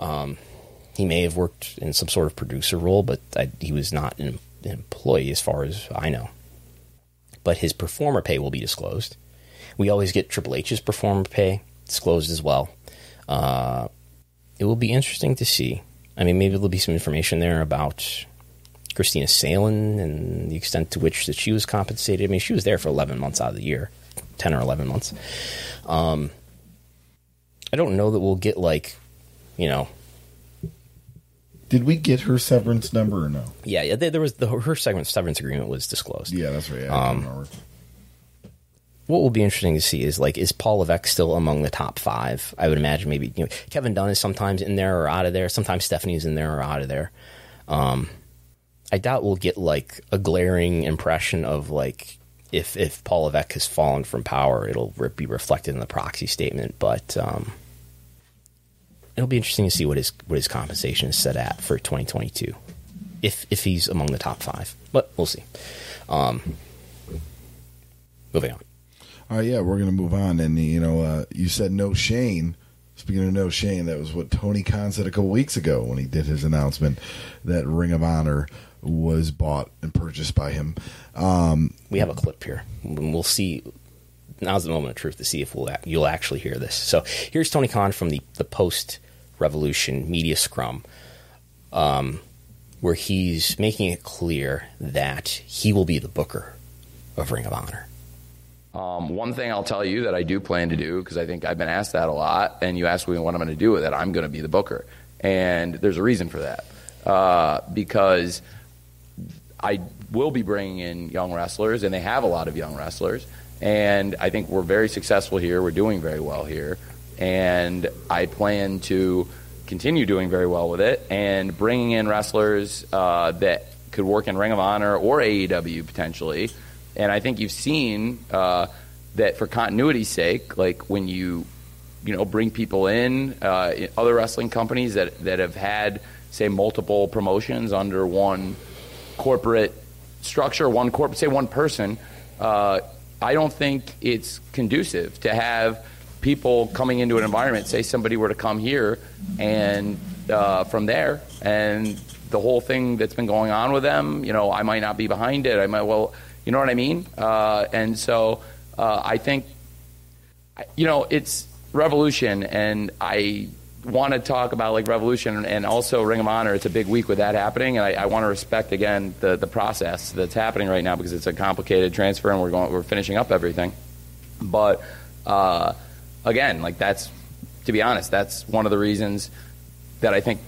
Um, he may have worked in some sort of producer role, but I, he was not an, an employee as far as I know. But his performer pay will be disclosed. We always get Triple H's performer pay disclosed as well. Uh, it will be interesting to see. I mean, maybe there'll be some information there about Kristina Salen and the extent to which that she was compensated. I mean, she was there for 11 months out of the year, 10 or 11 months. Um, I don't know that we'll get like, you know, Did we get her severance number or no? yeah, yeah. There, was the her segment severance agreement was disclosed. Yeah, that's right. Yeah, Um. What will be interesting to see is like, is Paul Levesque still among the top five? I would imagine maybe you know Kevin Dunn is sometimes in there or out of there. Sometimes Stephanie's in there or out of there. Um, I doubt we'll get like a glaring impression of like if if Paul Levesque has fallen from power, it'll be reflected in the proxy statement. But um, it'll be interesting to see what his what his compensation is set at for 2022, if if he's among the top five. But we'll see. Um, moving on. All right, yeah, we're to move on. And, you know, uh, you said no Shane. Speaking of no Shane, that was what Tony Khan said a couple weeks ago when he did his announcement that Ring of Honor was bought and purchased by him. Um, we have a clip here. We'll see. Now's the moment of truth to see if we'll you'll actually hear this. So here's Tony Khan from the the post revolution media scrum, um, where he's making it clear that he will be the booker of Ring of Honor. Um, one thing I'll tell you that I do plan to do, because I think I've been asked that a lot, and you ask me what I'm going to do with it, I'm going to be the booker. And there's a reason for that. Uh, because I will be bringing in young wrestlers, and they have a lot of young wrestlers. And I think we're very successful here. We're doing very well here. And I plan to continue doing very well with it and bringing in wrestlers uh, that could work in Ring of Honor or AEW potentially. And I think you've seen uh, that for continuity's sake, like when you you know bring people in uh, in other wrestling companies that that have had say multiple promotions under one corporate structure, one corporate, say one person, uh, I don't think it's conducive to have people coming into an environment. Say somebody were to come here and uh, from there, and the whole thing that's been going on with them, you know, I might not be behind it. I might, well, you know what I mean? Uh, and so uh, I think, you know, it's revolution, and I want to talk about like revolution and also Ring of Honor. It's a big week with that happening, and I, I want to respect again the the process that's happening right now because it's a complicated transfer, and we're going we're finishing up everything. But uh, again, like that's to be honest, that's one of the reasons that I think.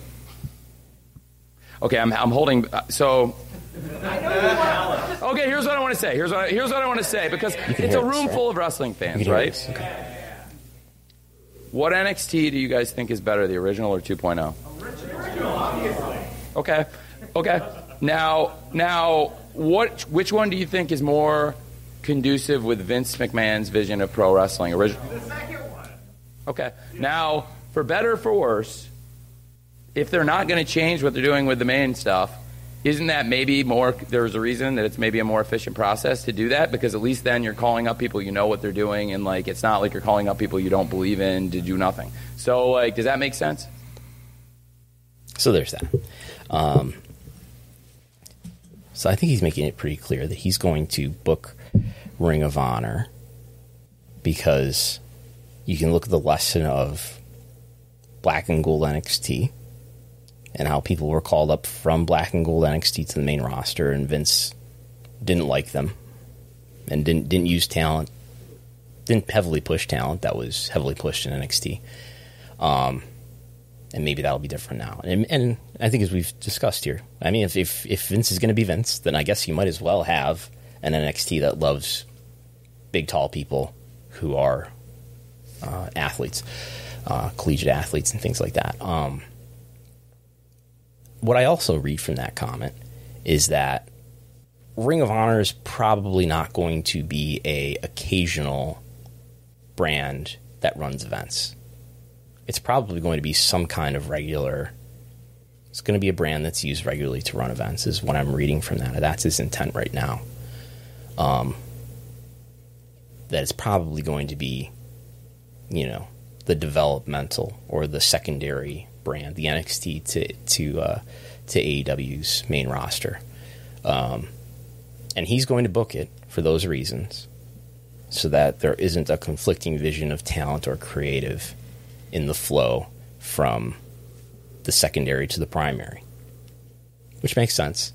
Okay, I'm I'm holding uh, so. Okay, here's what I want to say. Here's what I, here's what I want to say because it's a room right? full of wrestling fans, right? this. Okay. What NXT do you guys think is better, the original or 2.0? Original, obviously. Okay. Okay. Now, now, what? Which one do you think is more conducive with Vince McMahon's vision of pro wrestling? Original. The second one. Okay. Now, for better or for worse, if they're not going to change what they're doing with the main stuff, isn't that maybe more? There's a reason that it's maybe a more efficient process to do that because at least then you're calling up people you know what they're doing, and like it's not like you're calling up people you don't believe in to do nothing. So, like, does that make sense? So there's that. Um, so I think he's making it pretty clear that he's going to book Ring of Honor because you can look at the lesson of Black and Gold NXT and how people were called up from Black and Gold NXT to the main roster, and Vince didn't like them and didn't didn't use talent, didn't heavily push talent that was heavily pushed in NXT. Um, and maybe that'll be different now. And, and I think as we've discussed here, I mean, if if, if Vince is going to be Vince, then I guess you might as well have an NXT that loves big, tall people who are uh, athletes, uh, collegiate athletes, and things like that. Um, what I also read from that comment is that Ring of Honor is probably not going to be a occasional brand that runs events. It's probably going to be some kind of regular. It's going to be a brand that's used regularly to run events. Is what I'm reading from that. That's his intent right now. Um, that it's probably going to be, you know, the developmental or the secondary brand, the NXT to to uh, to AEW's main roster, um, and he's going to book it for those reasons, so that there isn't a conflicting vision of talent or creative in the flow from the secondary to the primary, which makes sense.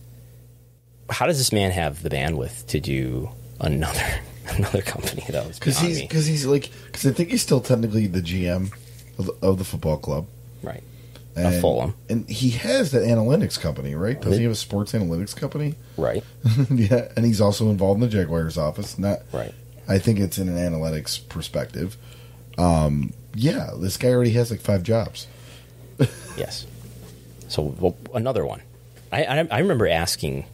How does this man have the bandwidth to do another another company though? Because he's because he's like because I think he's still technically the GM of the, of the football club, right. And, Fulham. and he has that analytics company, right? Doesn't he have a sports analytics company? Right, yeah, and he's also involved in the Jaguars office. Not right. I think it's in an analytics perspective. Um, yeah, this guy already has like five jobs. Yes. So well, another one. I, I I remember asking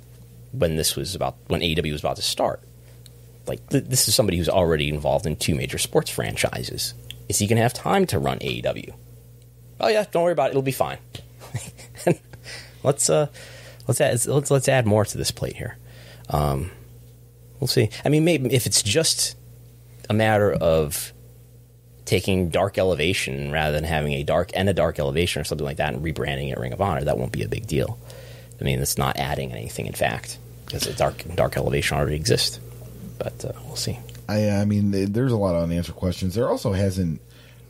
when this was about when AEW was about to start. Like th- this is somebody who's already involved in two major sports franchises. Is he going to have time to run AEW? Oh yeah, don't worry about it. It'll be fine. let's uh, let's add let's let's add more to this plate here. Um, we'll see. I mean, maybe if it's just a matter of taking dark elevation rather than having a dark and a dark elevation or something like that and rebranding it Ring of Honor, that won't be a big deal. I mean, it's not adding anything, in fact, because the dark dark elevation already exists. But uh, we'll see. I I mean, there's a lot of unanswered questions. There also hasn't.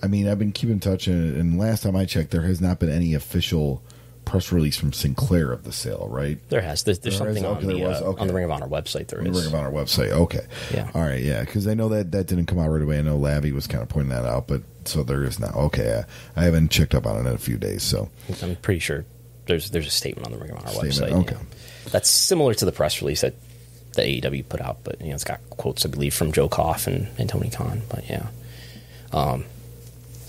I mean, I've been keeping in touch, and, and last time I checked, there has not been any official press release from Sinclair of the sale, right? There has there's, there's There is? something on Okay, there the uh, Okay. on the Ring of Honor website. There On the. Ring of Honor website. Okay. Yeah. All right. Yeah. Because I know that that didn't come out right away. I know Lavi was kind of pointing that out, but so there is now. Okay. I, I haven't checked up on it in a few days. So I'm pretty sure there's there's a statement on the Ring of Honor Statement, website. okay. yeah. That's similar to the press release that that AEW put out, but you know it's got quotes I believe from Joe Koff and, and Tony Khan. But yeah, um, the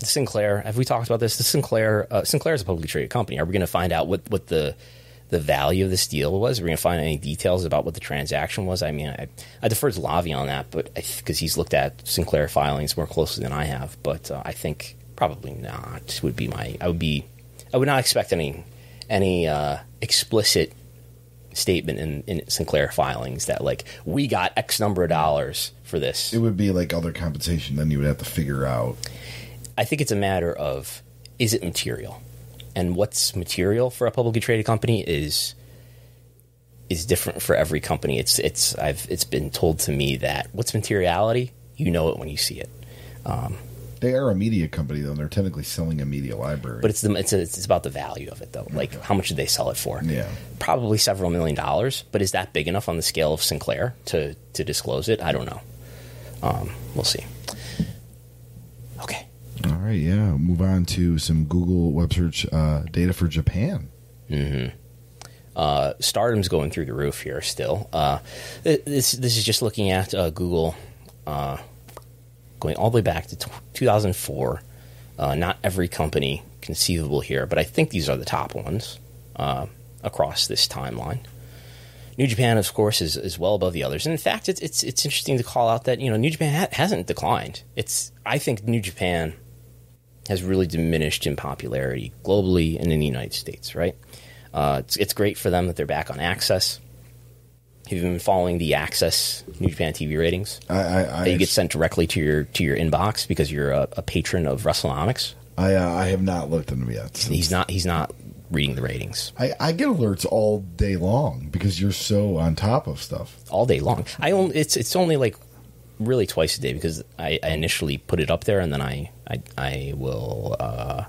Sinclair. Have we talked about this? The Sinclair uh, Sinclair is a publicly traded company. Are we going to find out what what the the value of this deal was? Are we going to find any details about what the transaction was? I mean, I, I defer to Lavi on that, but because he's looked at Sinclair filings more closely than I have. But uh, I think probably not. Would be my. I would be. I would not expect any any uh, explicit statement in, in Sinclair filings that like we got X number of dollars for this. it would be like other compensation. Then you would have to figure out. I think it's a matter of is it material, and what's material for a publicly traded company is is different for every company. It's it's I've it's been told to me that what's materiality, you know it when you see it. They are a media company, though. and They're technically selling a media library. But it's the it's, it's about the value of it though. Like how much did they sell it for? Yeah. probably several million dollars. But is that big enough on the scale of Sinclair to to disclose it? I don't know. Um, we'll see. All right. Yeah. Move on to some Google web search uh, data for Japan. uh, Stardom's going through the roof here still. Uh, this this is just looking at uh, Google uh, going all the way back to t- 2004. Uh, not every company conceivable here, but I think these are the top ones uh, across this timeline. New Japan, of course, is, is well above the others. And in fact, it's, it's it's interesting to call out that you know New Japan ha- hasn't declined. It's I think New Japan has really diminished in popularity globally and in the United States. Right? Uh, it's it's great for them that they're back on Access. Have you been following the Access New Japan TV ratings? I I, I, that you get sent directly to your to your inbox because you're a, a patron of WrestleNomics. I, uh, I have not looked at them yet. He's not he's not reading the ratings I, I get alerts all day long because you're so on top of stuff. all day long. I only it's it's only like really twice a day because I, I initially put it up there and then I I, I will uh,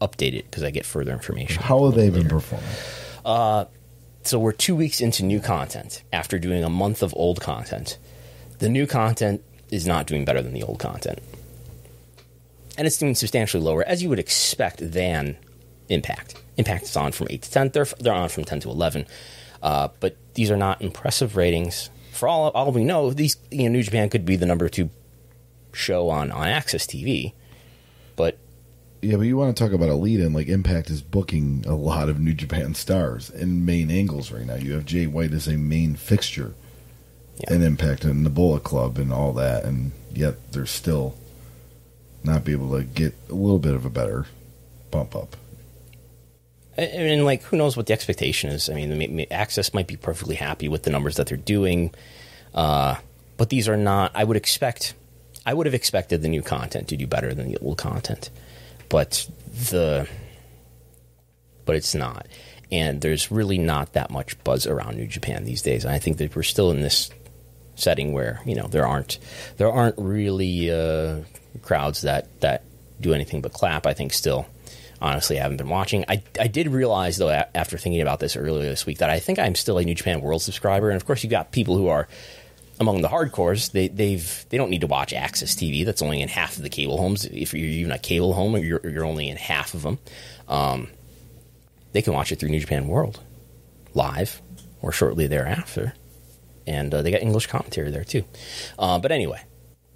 update it because I get further information. How have they been performing? so we're two weeks into new content after doing a month of old content. The new content is not doing better than the old content. And it's doing substantially lower, as you would expect, than Impact. Impact is on from 8 to 10, they're, they're on from 10 to 11. Uh, but these are not impressive ratings. For all, all we know, these you know, New Japan could be the number two show on, on Access TV. But Yeah, but you want to talk about a lead in, like Impact is booking a lot of New Japan stars in main angles right now. You have Jay White as a main fixture Yeah. in Impact and the Bullet Club and all that, and yet they're still not be able to get a little bit of a better bump up. And, and like, who knows what the expectation is? I mean, Access might be perfectly happy with the numbers that they're doing, uh, but these are not. I would expect. I would have expected the new content to do better than the old content, but the. But it's not, and there's really not that much buzz around New Japan these days. And I think that we're still in this setting where you know there aren't there aren't really uh, crowds that that do anything but clap. I think still honestly I haven't been watching. I, I did realize though after thinking about this earlier this week that I think I'm still a New Japan World subscriber, and of course you've got people who are among the hardcores. They they've they don't need to watch Access TV. That's only in half of the cable homes. If you're even a cable home, you're you're only in half of them. Um, they can watch it through New Japan World live or shortly thereafter, and uh, they got English commentary there too. Uh, but anyway,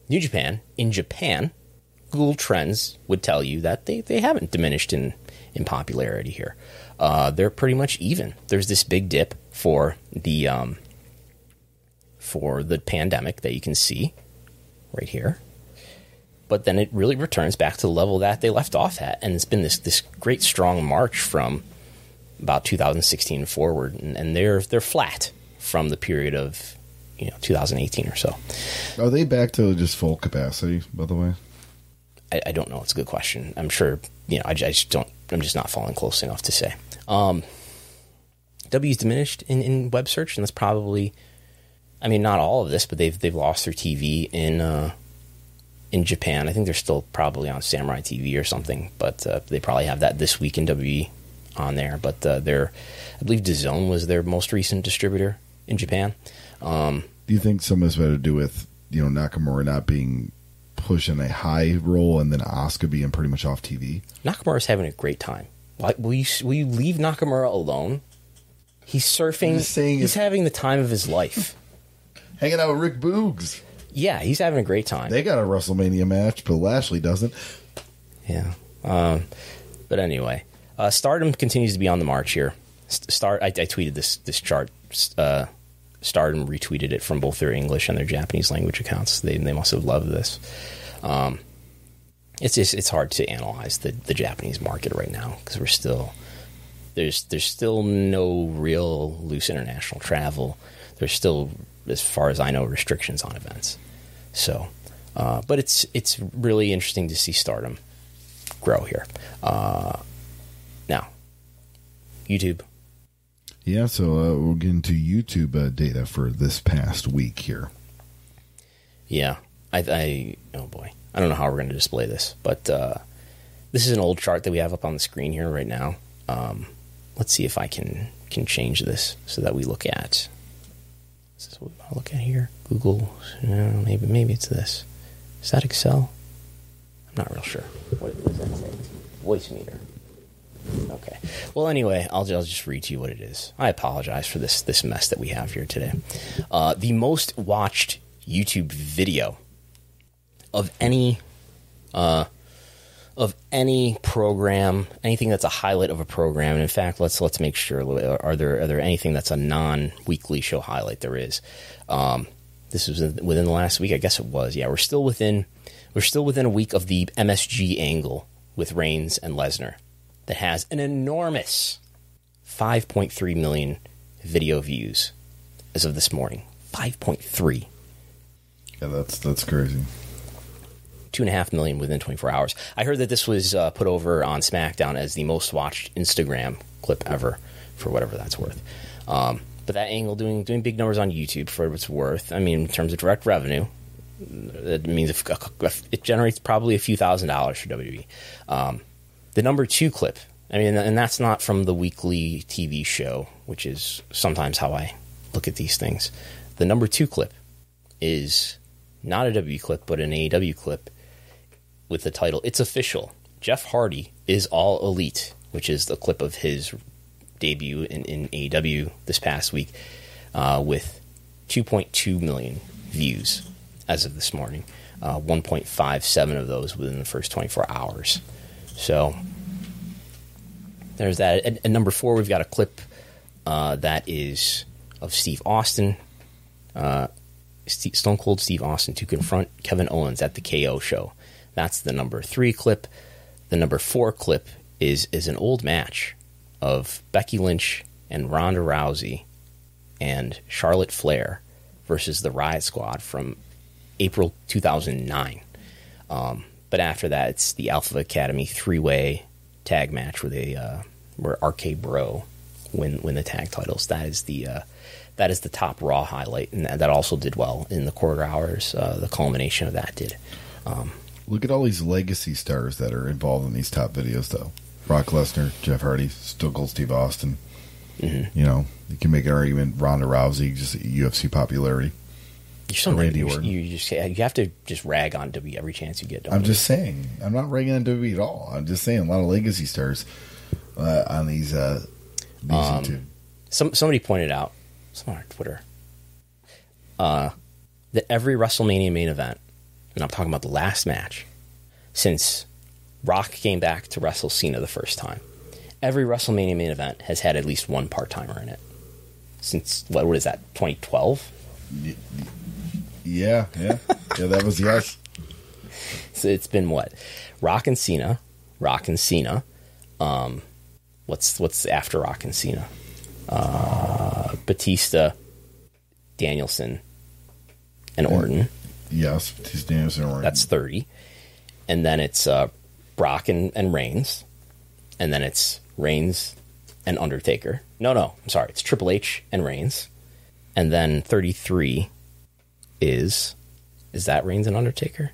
New Japan in Japan Google Trends would tell you that they, they haven't diminished in, in popularity here. Uh, they're pretty much even. There's this big dip for the um, for the pandemic that you can see right here, but then it really returns back to the level that they left off at, and it's been this this great strong march from about 2016 forward, and, and they're they're flat from the period of you know 2018 or so. Are they back to just full capacity? By the way, I, I don't know. It's a good question. I'm sure, you know, I, I just don't, I'm just not following close enough to say. Um, W's diminished in, in web search, and that's probably, I mean, not all of this, but they've, they've lost their TV in, uh, in Japan. I think they're still probably on Samurai TV or something, but uh, they probably have that this week in WE on there. But uh, they're, I believe DAZN was their most recent distributor in Japan. Um, do you think some of this had to do with you know Nakamura not being pushed in a high role and then Asuka being pretty much off TV? Nakamura's having a great time. Like, will you will you leave Nakamura alone? He's surfing. He's having the time of his life. Hanging out with Rick Boogs. Yeah, he's having a great time. They got a WrestleMania match, but Lashley doesn't. Yeah. Um, but anyway, uh, Stardom continues to be on the march here. Start. I, I tweeted this this chart. Uh, Stardom retweeted it from both their English and their Japanese language accounts. They they must have loved this. Um, it's just, it's hard to analyze the, the Japanese market right now because we're still there's there's still no real loose international travel. There's still, as far as I know, restrictions on events. So, uh, but it's it's really interesting to see Stardom grow here. Uh, now, YouTube. Yeah, so uh, we'll get into YouTube uh, data for this past week here. Yeah, I, I oh boy, I don't know how we're going to display this, but uh, this is an old chart that we have up on the screen here right now. Um, let's see if I can can change this so that we look at. Is this what to look at here? Google, yeah, maybe maybe it's this. Is that Excel? I'm not real sure. What, what does that say? Voicemeeter. Okay. Well, anyway, I'll, I'll just read to you what it is. I apologize for this this mess that we have here today. Uh, the most watched YouTube video of any uh, of any program, anything that's a highlight of a program. And in fact, let's let's make sure are there are there anything that's a non weekly show highlight? There is. Um, this was within the last week, I guess it was. Yeah, we're still within we're still within a week of the MSG angle with Reigns and Lesnar that has an enormous 5.3 million video views as of this morning. 5.3. Yeah, that's that's crazy. Two and a half million within 24 hours. I heard that this was uh, put over on SmackDown as the most watched Instagram clip ever, for whatever that's worth. Um, but that angle doing doing big numbers on YouTube for what it's worth. I mean, in terms of direct revenue, it means if, if it generates probably a few thousand dollars for WWE. Um, the number two clip. I mean, and that's not from the weekly TV show, which is sometimes how I look at these things. The number two clip is not a W clip, but an AEW clip with the title "It's Official." Jeff Hardy is all elite, which is the clip of his debut in, in AEW this past week, uh, with 2.2 million views as of this morning. Uh, 1.57 of those within the first 24 hours. So there's that. At, at number four, we've got a clip uh, that is of Steve Austin, uh, Stone Cold Steve Austin to confront Kevin Owens at the KO show. That's the number three clip. The number four clip is is an old match of Becky Lynch and Ronda Rousey and Charlotte Flair versus the Riot Squad from April 2009. Um, but after that, it's the Alpha Academy three way tag match where they uh, where RK Bro win win the tag titles. That is the uh, that is the top Raw highlight, and that, also did well in the quarter hours. Uh, the culmination of that did. Um, Look at all these legacy stars that are involved in these top videos, though. Brock Lesnar, Jeff Hardy, Cold Steve Austin. Mm-hmm. You know, you can make an argument. Ronda Rousey, just UFC popularity. you're so Randy you, Orton. you just you have to just rag on W every chance you get. Don't I'm you? just saying. I'm not ragging on WWE at all. I'm just saying a lot of legacy stars uh, on these uh, these Um, YouTube. Some somebody pointed out, someone on Twitter, uh, that every WrestleMania main event, and I'm talking about the last match, since Rock came back to wrestle Cena the first time, every WrestleMania main event has had at least one part timer in it. Since what, what is that? 2012. Yeah, yeah, yeah. That was yes. So it's been what? Rock and Cena, Rock and Cena. Um, what's what's after Rock and Cena? Uh, Batista, Danielson, and Orton. Yes, Batista Danielson. Orton. That's thirty, and then it's uh, Brock and, and Reigns, and then it's Reigns and Undertaker. No, no, I'm sorry, it's Triple H and Reigns, and then thirty-three is is that Reigns and Undertaker?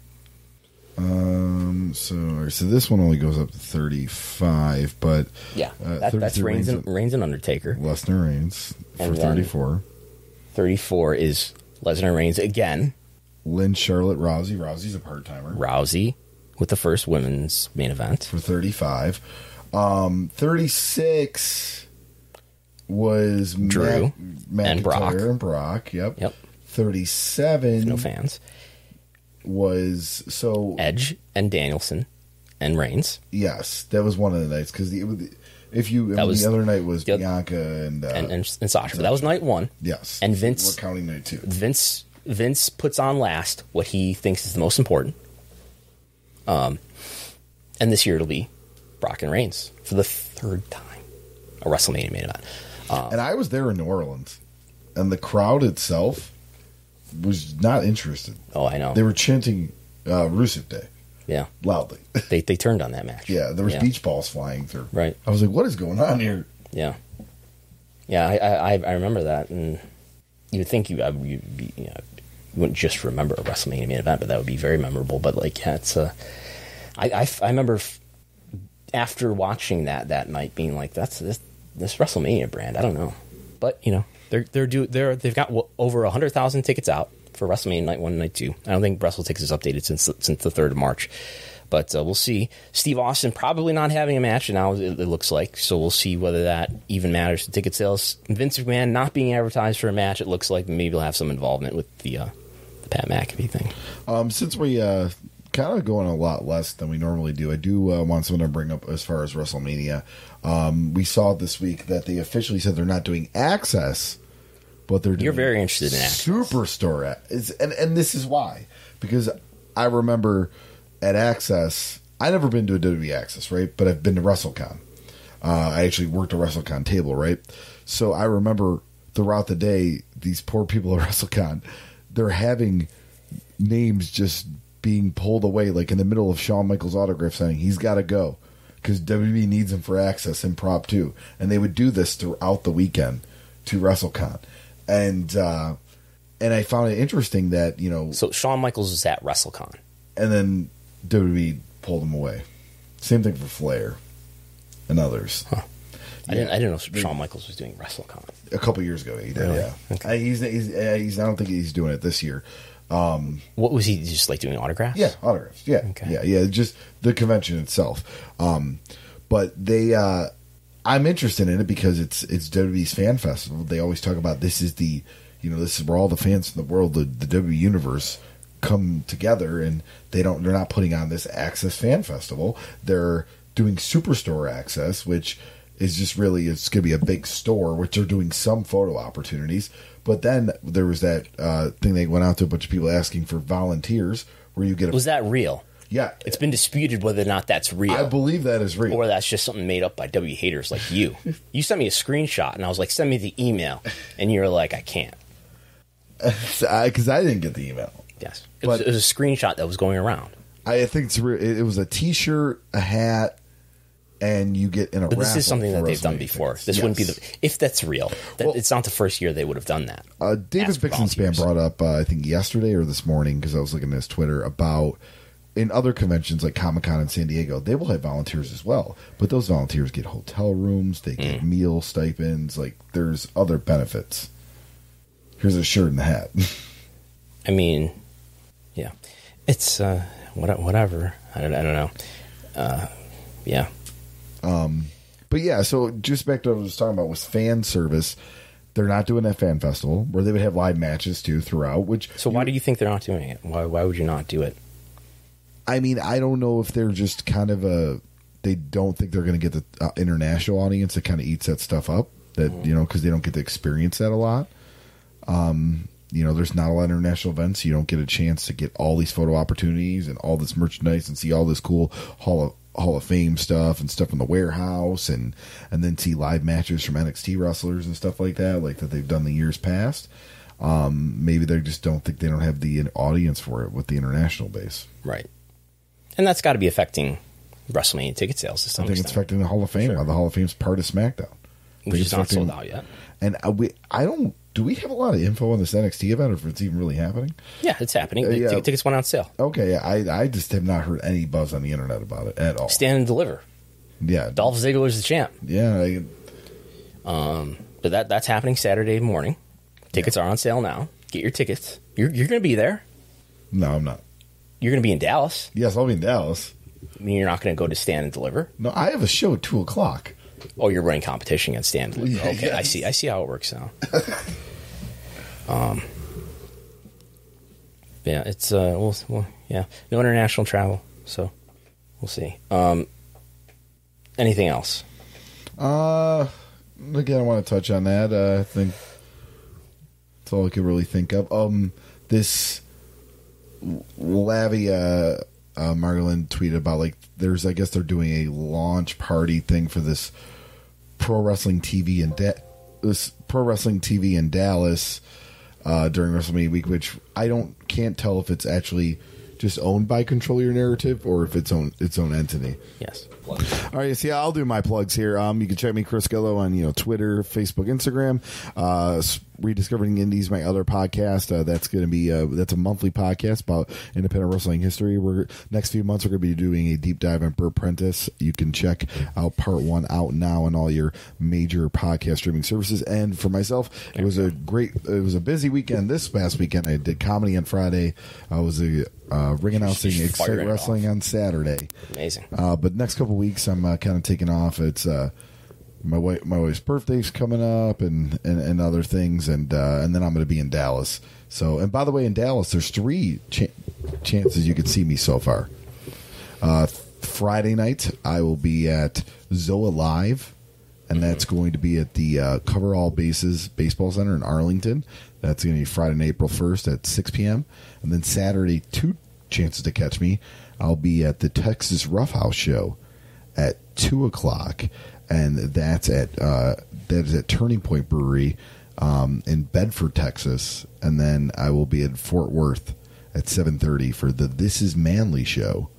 um. So, so this one only goes up to 35, but Yeah, Uh, that, that's 33 Reigns and, Reigns and Undertaker. Lesnar Reigns for And 34. 34 is Lesnar and Reigns again. Lynn Charlotte Rousey. Rousey's a part timer Rousey with the first women's main event. for 35. Um, 36 was Drew Mac, and Brock. And Brock. Yep. Yep. 37 No fans. was so Edge and Danielson and Reigns yes, that was one of the nights because if you That was- the other night was Yep. Bianca and, uh, and, and, and Sasha. But that was night one. yes, and Vince- We're counting night two. Vince Vince puts on last what he thinks is the most important. Um, and this year it'll be Brock and Reigns for the third time, a WrestleMania main event. And I was there in New Orleans, and the crowd itself was not interested. Oh, I know. They were chanting uh, Rusev Day yeah, loudly. they they turned on that match. yeah, there was yeah. beach balls flying through. Right. I was like, "What is going on here?" Yeah, yeah, I I, I- remember that, and you would think you be, you, know, you wouldn't just remember a WrestleMania main event, but that would be very memorable. But like, yeah, it's uh, I, I I remember f- after watching that that night, being like, that's this this WrestleMania brand. I don't know, but you know, they're they're do they're they've got w- over hundred thousand tickets out for WrestleMania night one, and night two. I don't think WrestleTix is updated since since the third of March. But uh, we'll see. Steve Austin probably not having a match now. It, it looks like so. We'll see whether that even matters to ticket sales. Vince McMahon not being advertised for a match. It looks like maybe he'll have some involvement with the uh, the Pat McAfee thing. Um, since we uh, kind of going a lot less than we normally do, I do uh, want someone to bring up as far as WrestleMania. Um, we saw this week that they officially said they're not doing access, but they're doing You're very interested in access. Superstore. Is and and this is why because I remember at Access, I never been to a WWE Access, right? But I've been to WrestleCon. Uh, I actually worked a WrestleCon table, right? So I remember throughout the day, these poor people at WrestleCon, they're having names just being pulled away, like in the middle of Shawn Michaels' autograph signing. He's got to go because WWE needs him for access and prop too. And they would do this throughout the weekend to WrestleCon, and uh, and I found it interesting that you know, So Shawn Michaels was at WrestleCon. and then WWE pulled him away. Same thing for Flair. and others. I didn't. I didn't know Shawn Michaels was doing WrestleCon. A couple years ago, he did. Really? Yeah, Okay. Uh, he's he's, uh, he's. I don't think he's doing it this year. What was he just like doing autographs? Yeah, autographs. Yeah, Okay. yeah, yeah. Just the convention itself. Um, but they, uh, I'm interested in it because it's it's WWE's fan festival. They always talk about this is the, you know, this is where all the fans in the world, the, the WWE universe, come together, and they don't. They're not putting on this Access Fan Festival. They're doing Superstore Access, which is just really it's going to be a big store, which they're doing some photo opportunities. But then there was that uh, thing they went out to a bunch of people asking for volunteers, where you get a Was that real? yeah, It's been disputed whether or not that's real. I believe that is real. or that's just something made up by W haters like you. you sent me a screenshot, and I was like, "Send me the email," and you're like, "I can't." Because I, didn't get the email. Yes, it, was, it was a screenshot that was going around. I think it's re- it, it was a T-shirt, a hat, and you get in a. But this is something that they've done before. This wouldn't be the if that's real. That, Well- it's not the first year they would have done that. Uh, David Ask for Bixenspan brought up, uh, I think yesterday or this morning, because I was looking at his Twitter about in other conventions like Comic Con in San Diego, they will have volunteers as well. But those volunteers get hotel rooms, they get Mm. meal stipends. Like there's other benefits. Here's a shirt and a hat. I mean, yeah, it's uh, what, whatever. I don't, I don't know. Uh, yeah, But yeah, so just back to what I was talking about was fan service. They're not doing that fan festival where they would have live matches too throughout. Which So why do you think they're not doing it? Why why would you not do it? I mean, I don't know if they're just kind of a they don't think they're going to get the uh, international audience that kind of eats that stuff up. That you know because they don't get to experience that a lot. Um, you know, there's not a lot of international events. You don't get a chance to get all these photo opportunities and all this merchandise and see all this cool Hall of Hall of Fame stuff and stuff in the warehouse and and then see live matches from NXT wrestlers and stuff like that, like that they've done the years past. Um, maybe they just don't think they don't have the audience for it with the international base. Right, and that's got to be affecting WrestleMania ticket sales to some I think it's affecting the Hall of Fame. While the Hall of Fame's part of SmackDown, which is not affecting- sold out yet. And uh, we, I don't. Do we have a lot of info on this NXT event, or if it's even really happening? Yeah, it's happening. Uh, yeah. tickets went on sale. Okay, I, I just have not heard any buzz on the internet about it at all. Stand and deliver. yeah, Dolph Ziggler's the champ. yeah. I, But that that's happening Saturday morning. Tickets are on sale now. Get your tickets. You're you're going to be there. no, I'm not. You're going to be in Dallas. Yes, I'll be in Dallas. I mean, you're not going to go to Stand and Deliver. No, I have a show at two o'clock. Oh, you're running competition against Stand and Deliver. Yeah, okay, I see. I see how it works now. um, yeah, it's uh, well, well, yeah, no international travel, so we'll see. Um, anything else? Uh, again, I want to touch on that. Uh, I think that's all I could really think of. Um, this Lavia uh, Margolin tweeted about like there's I guess they're doing a launch party thing for this pro wrestling TV in da- this pro wrestling TV in Dallas uh, during WrestleMania week, which I don't can't tell if it's actually just owned by Control Your Narrative or if it's own its own entity. Yes. All right, so yeah, I'll do my plugs here. Um, you can check me, Chris Gullo, on you know Twitter, Facebook, Instagram. Uh, Rediscovering Indies, my other podcast. Uh, that's going to be uh, that's a monthly podcast about independent wrestling history. We're next few months we're going to be doing a deep dive on Bert Prentice. You can check out part one out now on all your major podcast streaming services. And for myself, it was a great, it was a busy weekend. This past weekend, I did comedy on Friday. I was a uh, ring announcing Excite Wrestling on Saturday. Amazing. Uh, but next couple weeks, I'm uh, kind of taking off. It's uh, my wife, my wife's birthday's coming up, and and, and other things, and uh, and then I'm going to be in Dallas. So, and by the way, in Dallas, there's three ch- chances you could see me so far. Uh, Friday night, I will be at Zoa Live, and that's going to be at the uh, Cover All Bases Baseball Center in Arlington. That's going to be Friday, April 1st at 6 p.m. And then Saturday, two chances to catch me. I'll be at the Texas Roughhouse Show at 2 o'clock, and that's at uh, that is at Turning Point Brewery um, in Bedford, Texas. And then I will be at Fort Worth at 7.30 for the This Is Manly Show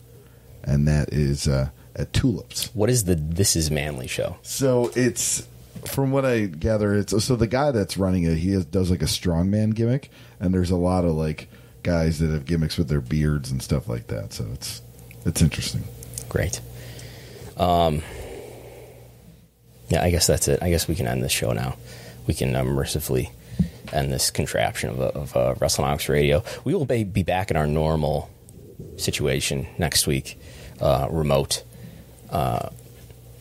and that is uh, at Tulips. What is the This Is Manly show? So it's from what I gather, it's so the guy that's running it, he has, does like a strongman gimmick, and there's a lot of like guys that have gimmicks with their beards and stuff like that. So it's it's interesting. Great. Um, Yeah, I guess that's it. I guess we can end this show now. We can uh, mercifully end this contraption of, of uh, WrestleNomics Radio. We will be be back in our normal situation next week, uh, remote, uh,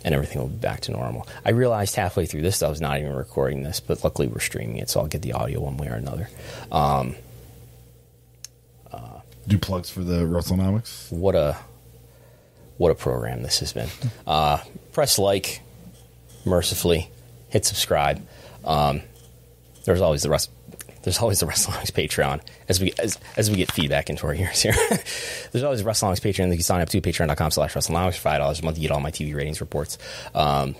and everything will be back to normal. I realized halfway through this that I was not even recording this, but luckily we're streaming it, so I'll get the audio one way or another. Um, Do plugs for the WrestleNomics? what a what a program this has been. Uh, press like, mercifully, hit subscribe. Um, there's always the rest. There's always the WrestleNomics Patreon as we as, as we get feedback into our ears here. there's always the WrestleNomics Patreon that you can sign up to patreon.com slash WrestleNomics for five dollars a month. You get all my TV ratings reports. Um,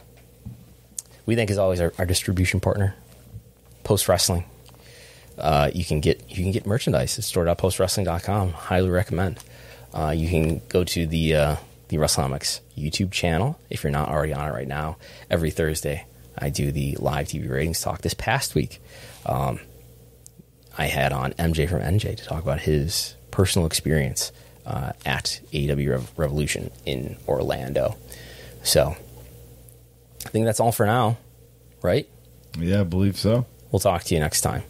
we thank as always our, our distribution partner, Post Wrestling. Uh, you can get you can get merchandise at store.postwrestling.com. Highly recommend. Uh, you can go to the uh, the WrestleNomics YouTube channel if you're not already on it right now. Every Thursday, I do the live TV ratings talk. This past week, um, I had on MJ from NJ to talk about his personal experience uh, at AEW Rev- Revolution in Orlando. So, I think that's all for now, right? Yeah, I believe so. We'll talk to you next time.